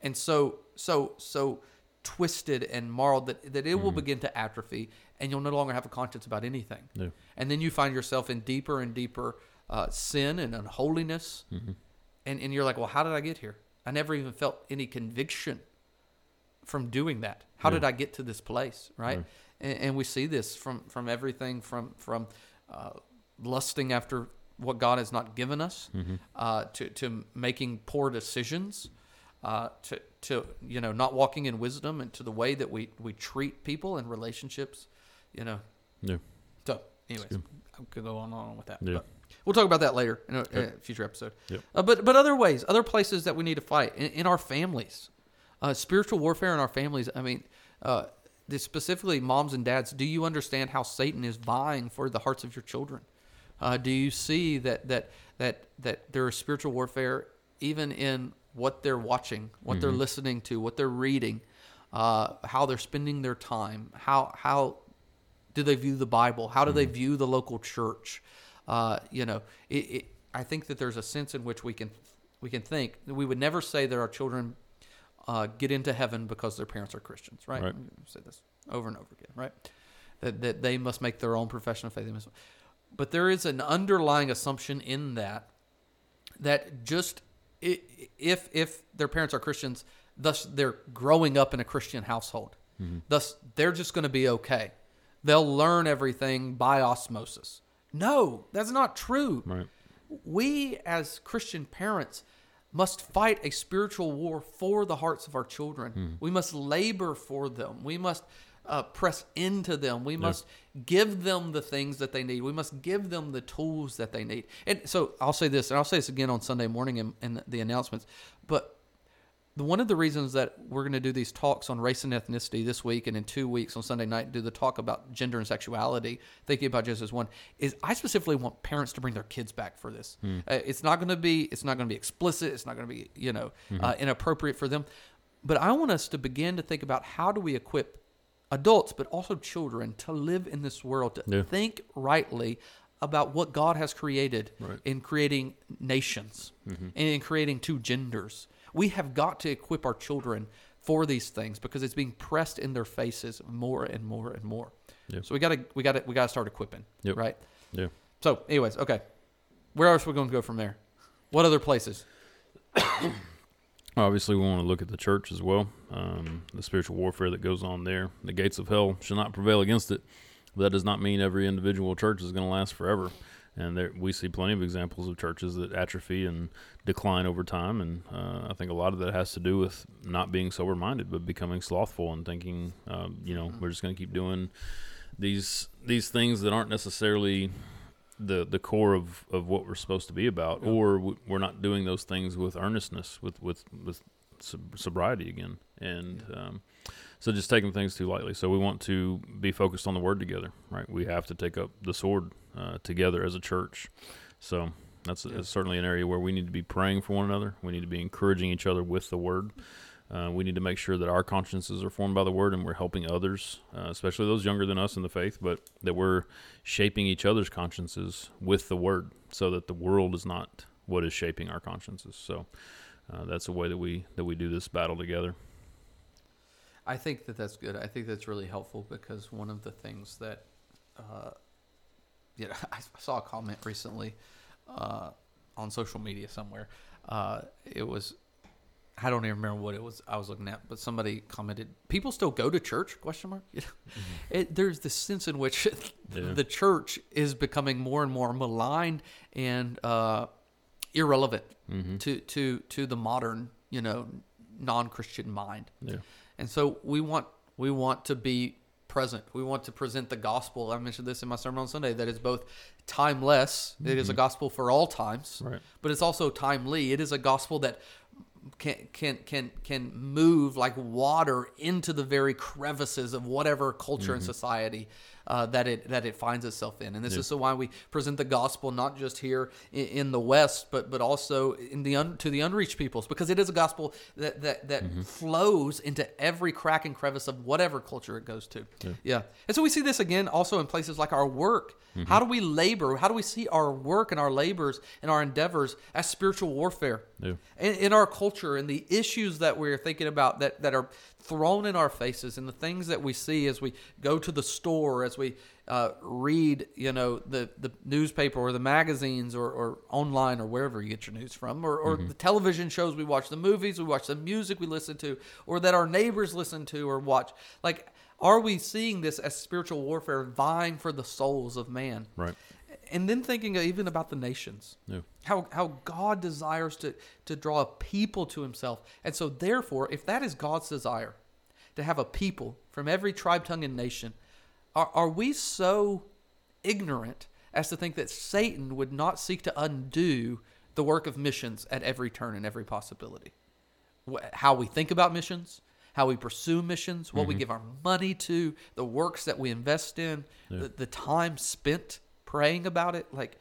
and so so so twisted and marred that, that it will mm-hmm. begin to atrophy and you'll no longer have a conscience about anything. Yeah. And then you find yourself in deeper and deeper uh, sin and unholiness. Mm-hmm. And, and you're like, well, how did I get here? I never even felt any conviction from doing that. How Yeah. did I get to this place, right? Right. And, and we see this from from everything from from uh, lusting after what God has not given us, uh, to to making poor decisions, uh, to to you know not walking in wisdom, and to the way that we we treat people and relationships, you know. Yeah. So, anyways. I could go on and on with that. Yeah. But we'll talk about that later in a, in a future episode. Yep. Uh, but but other ways, other places that we need to fight in, in our families, uh, spiritual warfare in our families. I mean, uh, this specifically moms and dads. Do you understand how Satan is vying for the hearts of your children? Uh, do you see that that that that there is spiritual warfare even in what they're watching, what they're listening to, what they're reading, uh, how they're spending their time, how how do they view the Bible? How do they view the local church? Uh, you know, it, it, I think that there's a sense in which we can we can think we would never say that our children uh, get into heaven because their parents are Christians, right? Right. Say this over and over again, right? That that they must make their own profession of faith. But there is an underlying assumption in that that just if if their parents are Christians, thus they're growing up in a Christian household. Thus they're just going to be okay. They'll learn everything by osmosis. No, that's not true. Right. We as Christian parents must fight a spiritual war for the hearts of our children. We must labor for them. We must uh, press into them. We must give them the things that they need. We must give them the tools that they need. And so I'll say this, and I'll say this again on Sunday morning in, in the announcements. But one of the reasons that we're going to do these talks on race and ethnicity this week and in two weeks on Sunday night do the talk about gender and sexuality, thinking about Genesis one, is I specifically want parents to bring their kids back for this. Uh, it's not going to be it's not going to be explicit. It's not going to be you know uh, inappropriate for them, but I want us to begin to think about how do we equip adults but also children to live in this world to Yeah. think rightly about what God has created Right. in creating nations and in creating two genders. We have got to equip our children for these things because it's being pressed in their faces more and more and more. Yep. So we got to we got to we got to start equipping, Yep. right? Yeah. So, anyways, okay. Where else are we going to go from there? What other places? Obviously, we want to look at the church as well, um, the spiritual warfare that goes on there. The gates of hell shall not prevail against it. But that does not mean every individual church is going to last forever. And there, we see plenty of examples of churches that atrophy and decline over time. And uh, I think a lot of that has to do with not being sober minded, but becoming slothful and thinking, um, you know, we're just going to keep doing these these things that aren't necessarily the the core of, of what we're supposed to be about, Yeah. or we're not doing those things with earnestness, with with with sobriety again, and um, so just taking things too lightly. So we want to be focused on the word together, right? We have to take up the sword uh, together as a church. So that's Yeah. certainly an area where we need to be praying for one another. We need to be encouraging each other with the word. Uh, we need to make sure that our consciences are formed by the word and we're helping others, uh, especially those younger than us in the faith, but that we're shaping each other's consciences with the word so that the world is not what is shaping our consciences. So uh, that's the way that we that we do this battle together. I think that that's good. I think that's really helpful because one of the things that, uh, you know, I saw a comment recently uh, on social media somewhere. Uh, it was, I don't even remember what it was I was looking at, but somebody commented, "People still go to church?" Question mark. You know? it, there's this sense in which Yeah. the church is becoming more and more maligned and uh, irrelevant Mm-hmm. to to to the modern, you know, non-Christian mind. Yeah. And so we want we want to be present. We want to present the gospel. I mentioned this in my sermon on Sunday that is both timeless. It is a mm-hmm. gospel for all times, Right. but it's also timely. It is a gospel that can can can can move like water into the very crevices of whatever culture and mm-hmm. society uh, that it that it finds itself in. And this is so why we present the gospel not just here in, in the West, but but also in the un, to the unreached peoples, because it is a gospel that that that flows into every crack and crevice of whatever culture it goes to. Yeah. and so we see this again also in places like our work. How do we labor? How do we see our work and our labors and our endeavors as spiritual warfare? Yeah. in, in our culture and the issues that we're thinking about that, that are thrown in our faces and the things that we see as we go to the store, as we uh, read, you know, the, the newspaper or the magazines or, or online or wherever you get your news from, or, or the television shows we watch, the movies we watch, the music we listen to, or that our neighbors listen to or watch. Like, are we seeing this as spiritual warfare vying for the souls of man? Right. And then thinking even about the nations Yeah. how how God desires to to draw a people to himself. And so therefore, if that is God's desire to have a people from every tribe, tongue and nation, are are we so ignorant as to think that Satan would not seek to undo the work of missions at every turn and every possibility? How we think about missions, how we pursue missions, what we mm-hmm. give our money to, the works that we invest in, the, the time spent praying about it, like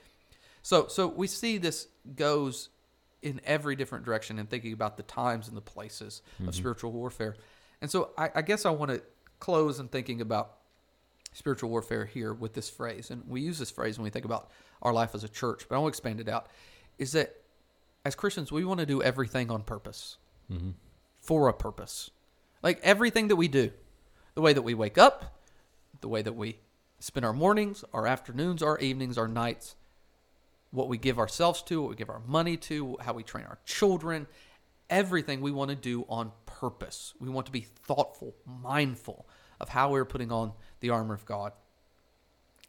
so, so we see this goes in every different direction and thinking about the times and the places of mm-hmm. spiritual warfare. And so I, I guess I want to close in thinking about spiritual warfare here with this phrase. And we use this phrase when we think about our life as a church, but I want to expand it out. Is that as Christians, we want to do everything on purpose mm-hmm. for a purpose. Like everything that we do, the way that we wake up, the way that we spend our mornings, our afternoons, our evenings, our nights, what we give ourselves to, what we give our money to, how we train our children, everything we want to do on purpose. We want to be thoughtful, mindful of how we're putting on the armor of God.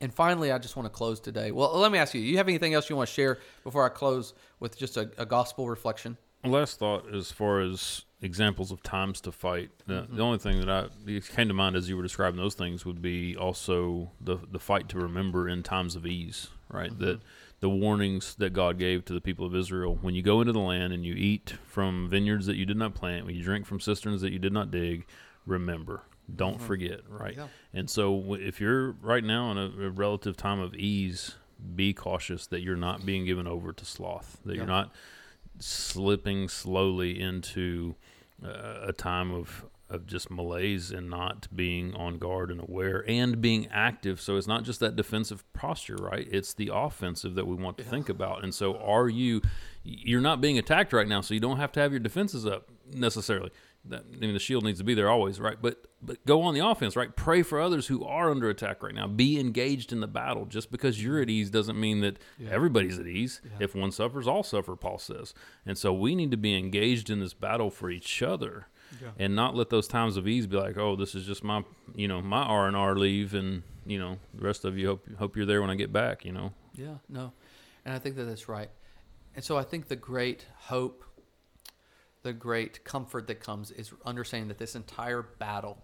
And finally, I just want to close today. Well, let me ask you, you have anything else you want to share before I close with just a, a gospel reflection? Last thought, as far as examples of times to fight, the, the mm-hmm. only thing that I came to mind as you were describing those things would be also the the fight to remember in times of ease, right? Mm-hmm. That the warnings that God gave to the people of Israel when you go into the land and you eat from vineyards that you did not plant, when you drink from cisterns that you did not dig, remember. Don't mm-hmm. forget, right? Yeah. And so, if you're right now in a, a relative time of ease, be cautious that you're not being given over to sloth, that Yeah. you're not slipping slowly into uh, a time of of just malaise and not being on guard and aware and being active. So it's not just that defensive posture, right? It's the offensive that we want to think about. And so are you you're not being attacked right now, so you don't have to have your defenses up necessarily. That, I mean, the shield needs to be there always, right? But but go on the offense, right? Pray for others who are under attack right now. Be engaged in the battle. Just because you're at ease doesn't mean that everybody's at ease. If one suffers, all suffer. Paul says, and so we need to be engaged in this battle for each other, and not let those times of ease be like, oh, this is just my, you know, my R and R leave, and you know, the rest of you hope hope you're there when I get back. You know, Yeah, no. And I think that that's right. And so I think the great hope, the great comfort that comes is understanding that this entire battle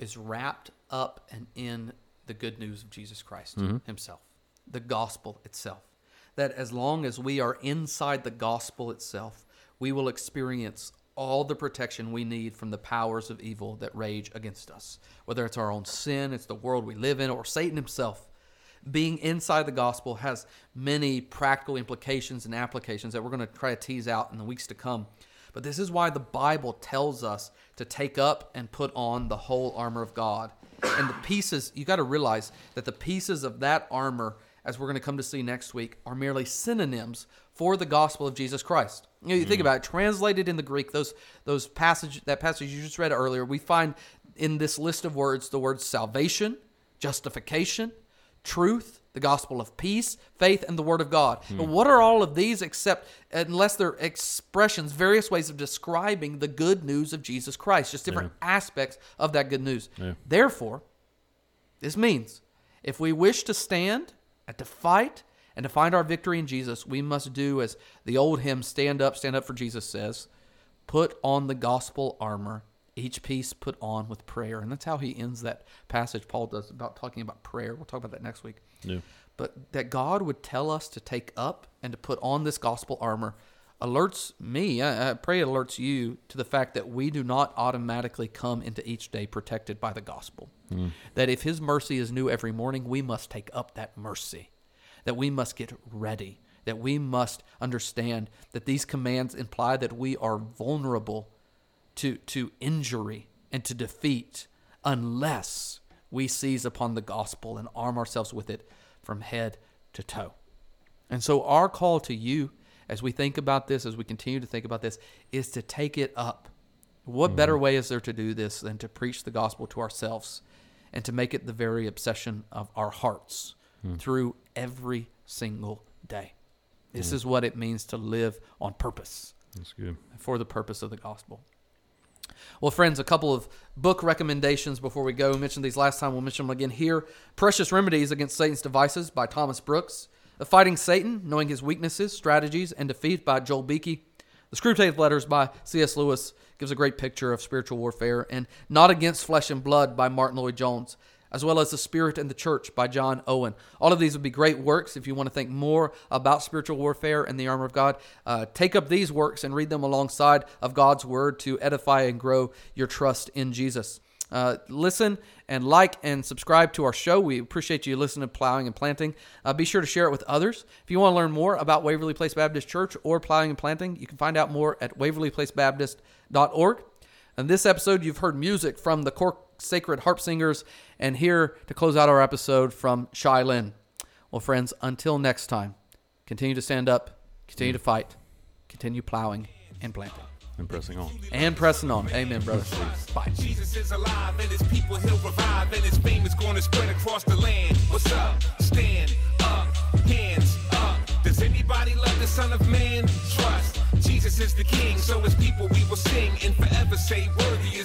is wrapped up and in the good news of Jesus Christ mm-hmm. himself, the gospel itself. That as long as we are inside the gospel itself, we will experience all the protection we need from the powers of evil that rage against us. Whether it's our own sin, it's the world we live in, or Satan himself being inside the gospel has many practical implications and applications that we're going to try to tease out in the weeks to come. But this is why the Bible tells us to take up and put on the whole armor of God. And the pieces, you got to realize that the pieces of that armor, as we're going to come to see next week, are merely synonyms for the gospel of Jesus Christ. You, know, you think mm. about it, translated in the Greek, those those passage that passage you just read earlier, we find in this list of words the words salvation, justification, truth, the gospel of peace, faith, and the word of God. Hmm. And what are all of these except, unless they're expressions, various ways of describing the good news of Jesus Christ, just different aspects of that good news. Yeah. Therefore, this means if we wish to stand and to fight and to find our victory in Jesus, we must do as the old hymn, Stand Up, Stand Up for Jesus says, put on the gospel armor, each piece put on with prayer. And that's how he ends that passage Paul does about talking about prayer. We'll talk about that next week. Yeah. But that God would tell us to take up and to put on this gospel armor alerts me, I, I pray it alerts you to the fact that we do not automatically come into each day protected by the gospel. Hmm. That if his mercy is new every morning, we must take up that mercy. That we must get ready. That we must understand that these commands imply that we are vulnerable to, to injury and to defeat unless we seize upon the gospel and arm ourselves with it from head to toe. And so, our call to you as we think about this, as we continue to think about this, is to take it up. What mm-hmm. better way is there to do this than to preach the gospel to ourselves and to make it the very obsession of our hearts hmm. through every single day? This mm. is what it means to live on purpose That's good. for the purpose of the gospel. Well, friends, a couple of book recommendations before we go. We mentioned these last time. We'll mention them again here. Precious Remedies Against Satan's Devices by Thomas Brooks. The Fighting Satan, Knowing His Weaknesses, Strategies, and Defeat by Joel Beeke. The Screwtape Letters by C.S. Lewis gives a great picture of spiritual warfare. And Not Against Flesh and Blood by Martyn Lloyd-Jones, as well as The Spirit and the Church by John Owen. All of these would be great works if you want to think more about spiritual warfare and the armor of God. Uh, take up these works and read them alongside of God's Word to edify and grow your trust in Jesus. Uh, listen and like and subscribe to our show. We appreciate you listening to Plowing and Planting. Uh, be sure to share it with others. If you want to learn more about Waverly Place Baptist Church or Plowing and Planting, you can find out more at waverlyplacebaptist.org. In this episode, you've heard music from the Cork Sacred Harp Singers, and here to close out our episode from Shai Linne. Well, friends, until next time, continue to stand up, continue to fight, continue plowing and planting, And pressing on. and pressing on. Amen, brother. Bye. Jesus is alive and his people he'll revive and his fame is gonna spread across the land. What's up? Stand up, hands up. Does anybody love the Son of Man? Trust. Jesus is the King, so his people we will sing and forever say, Worthy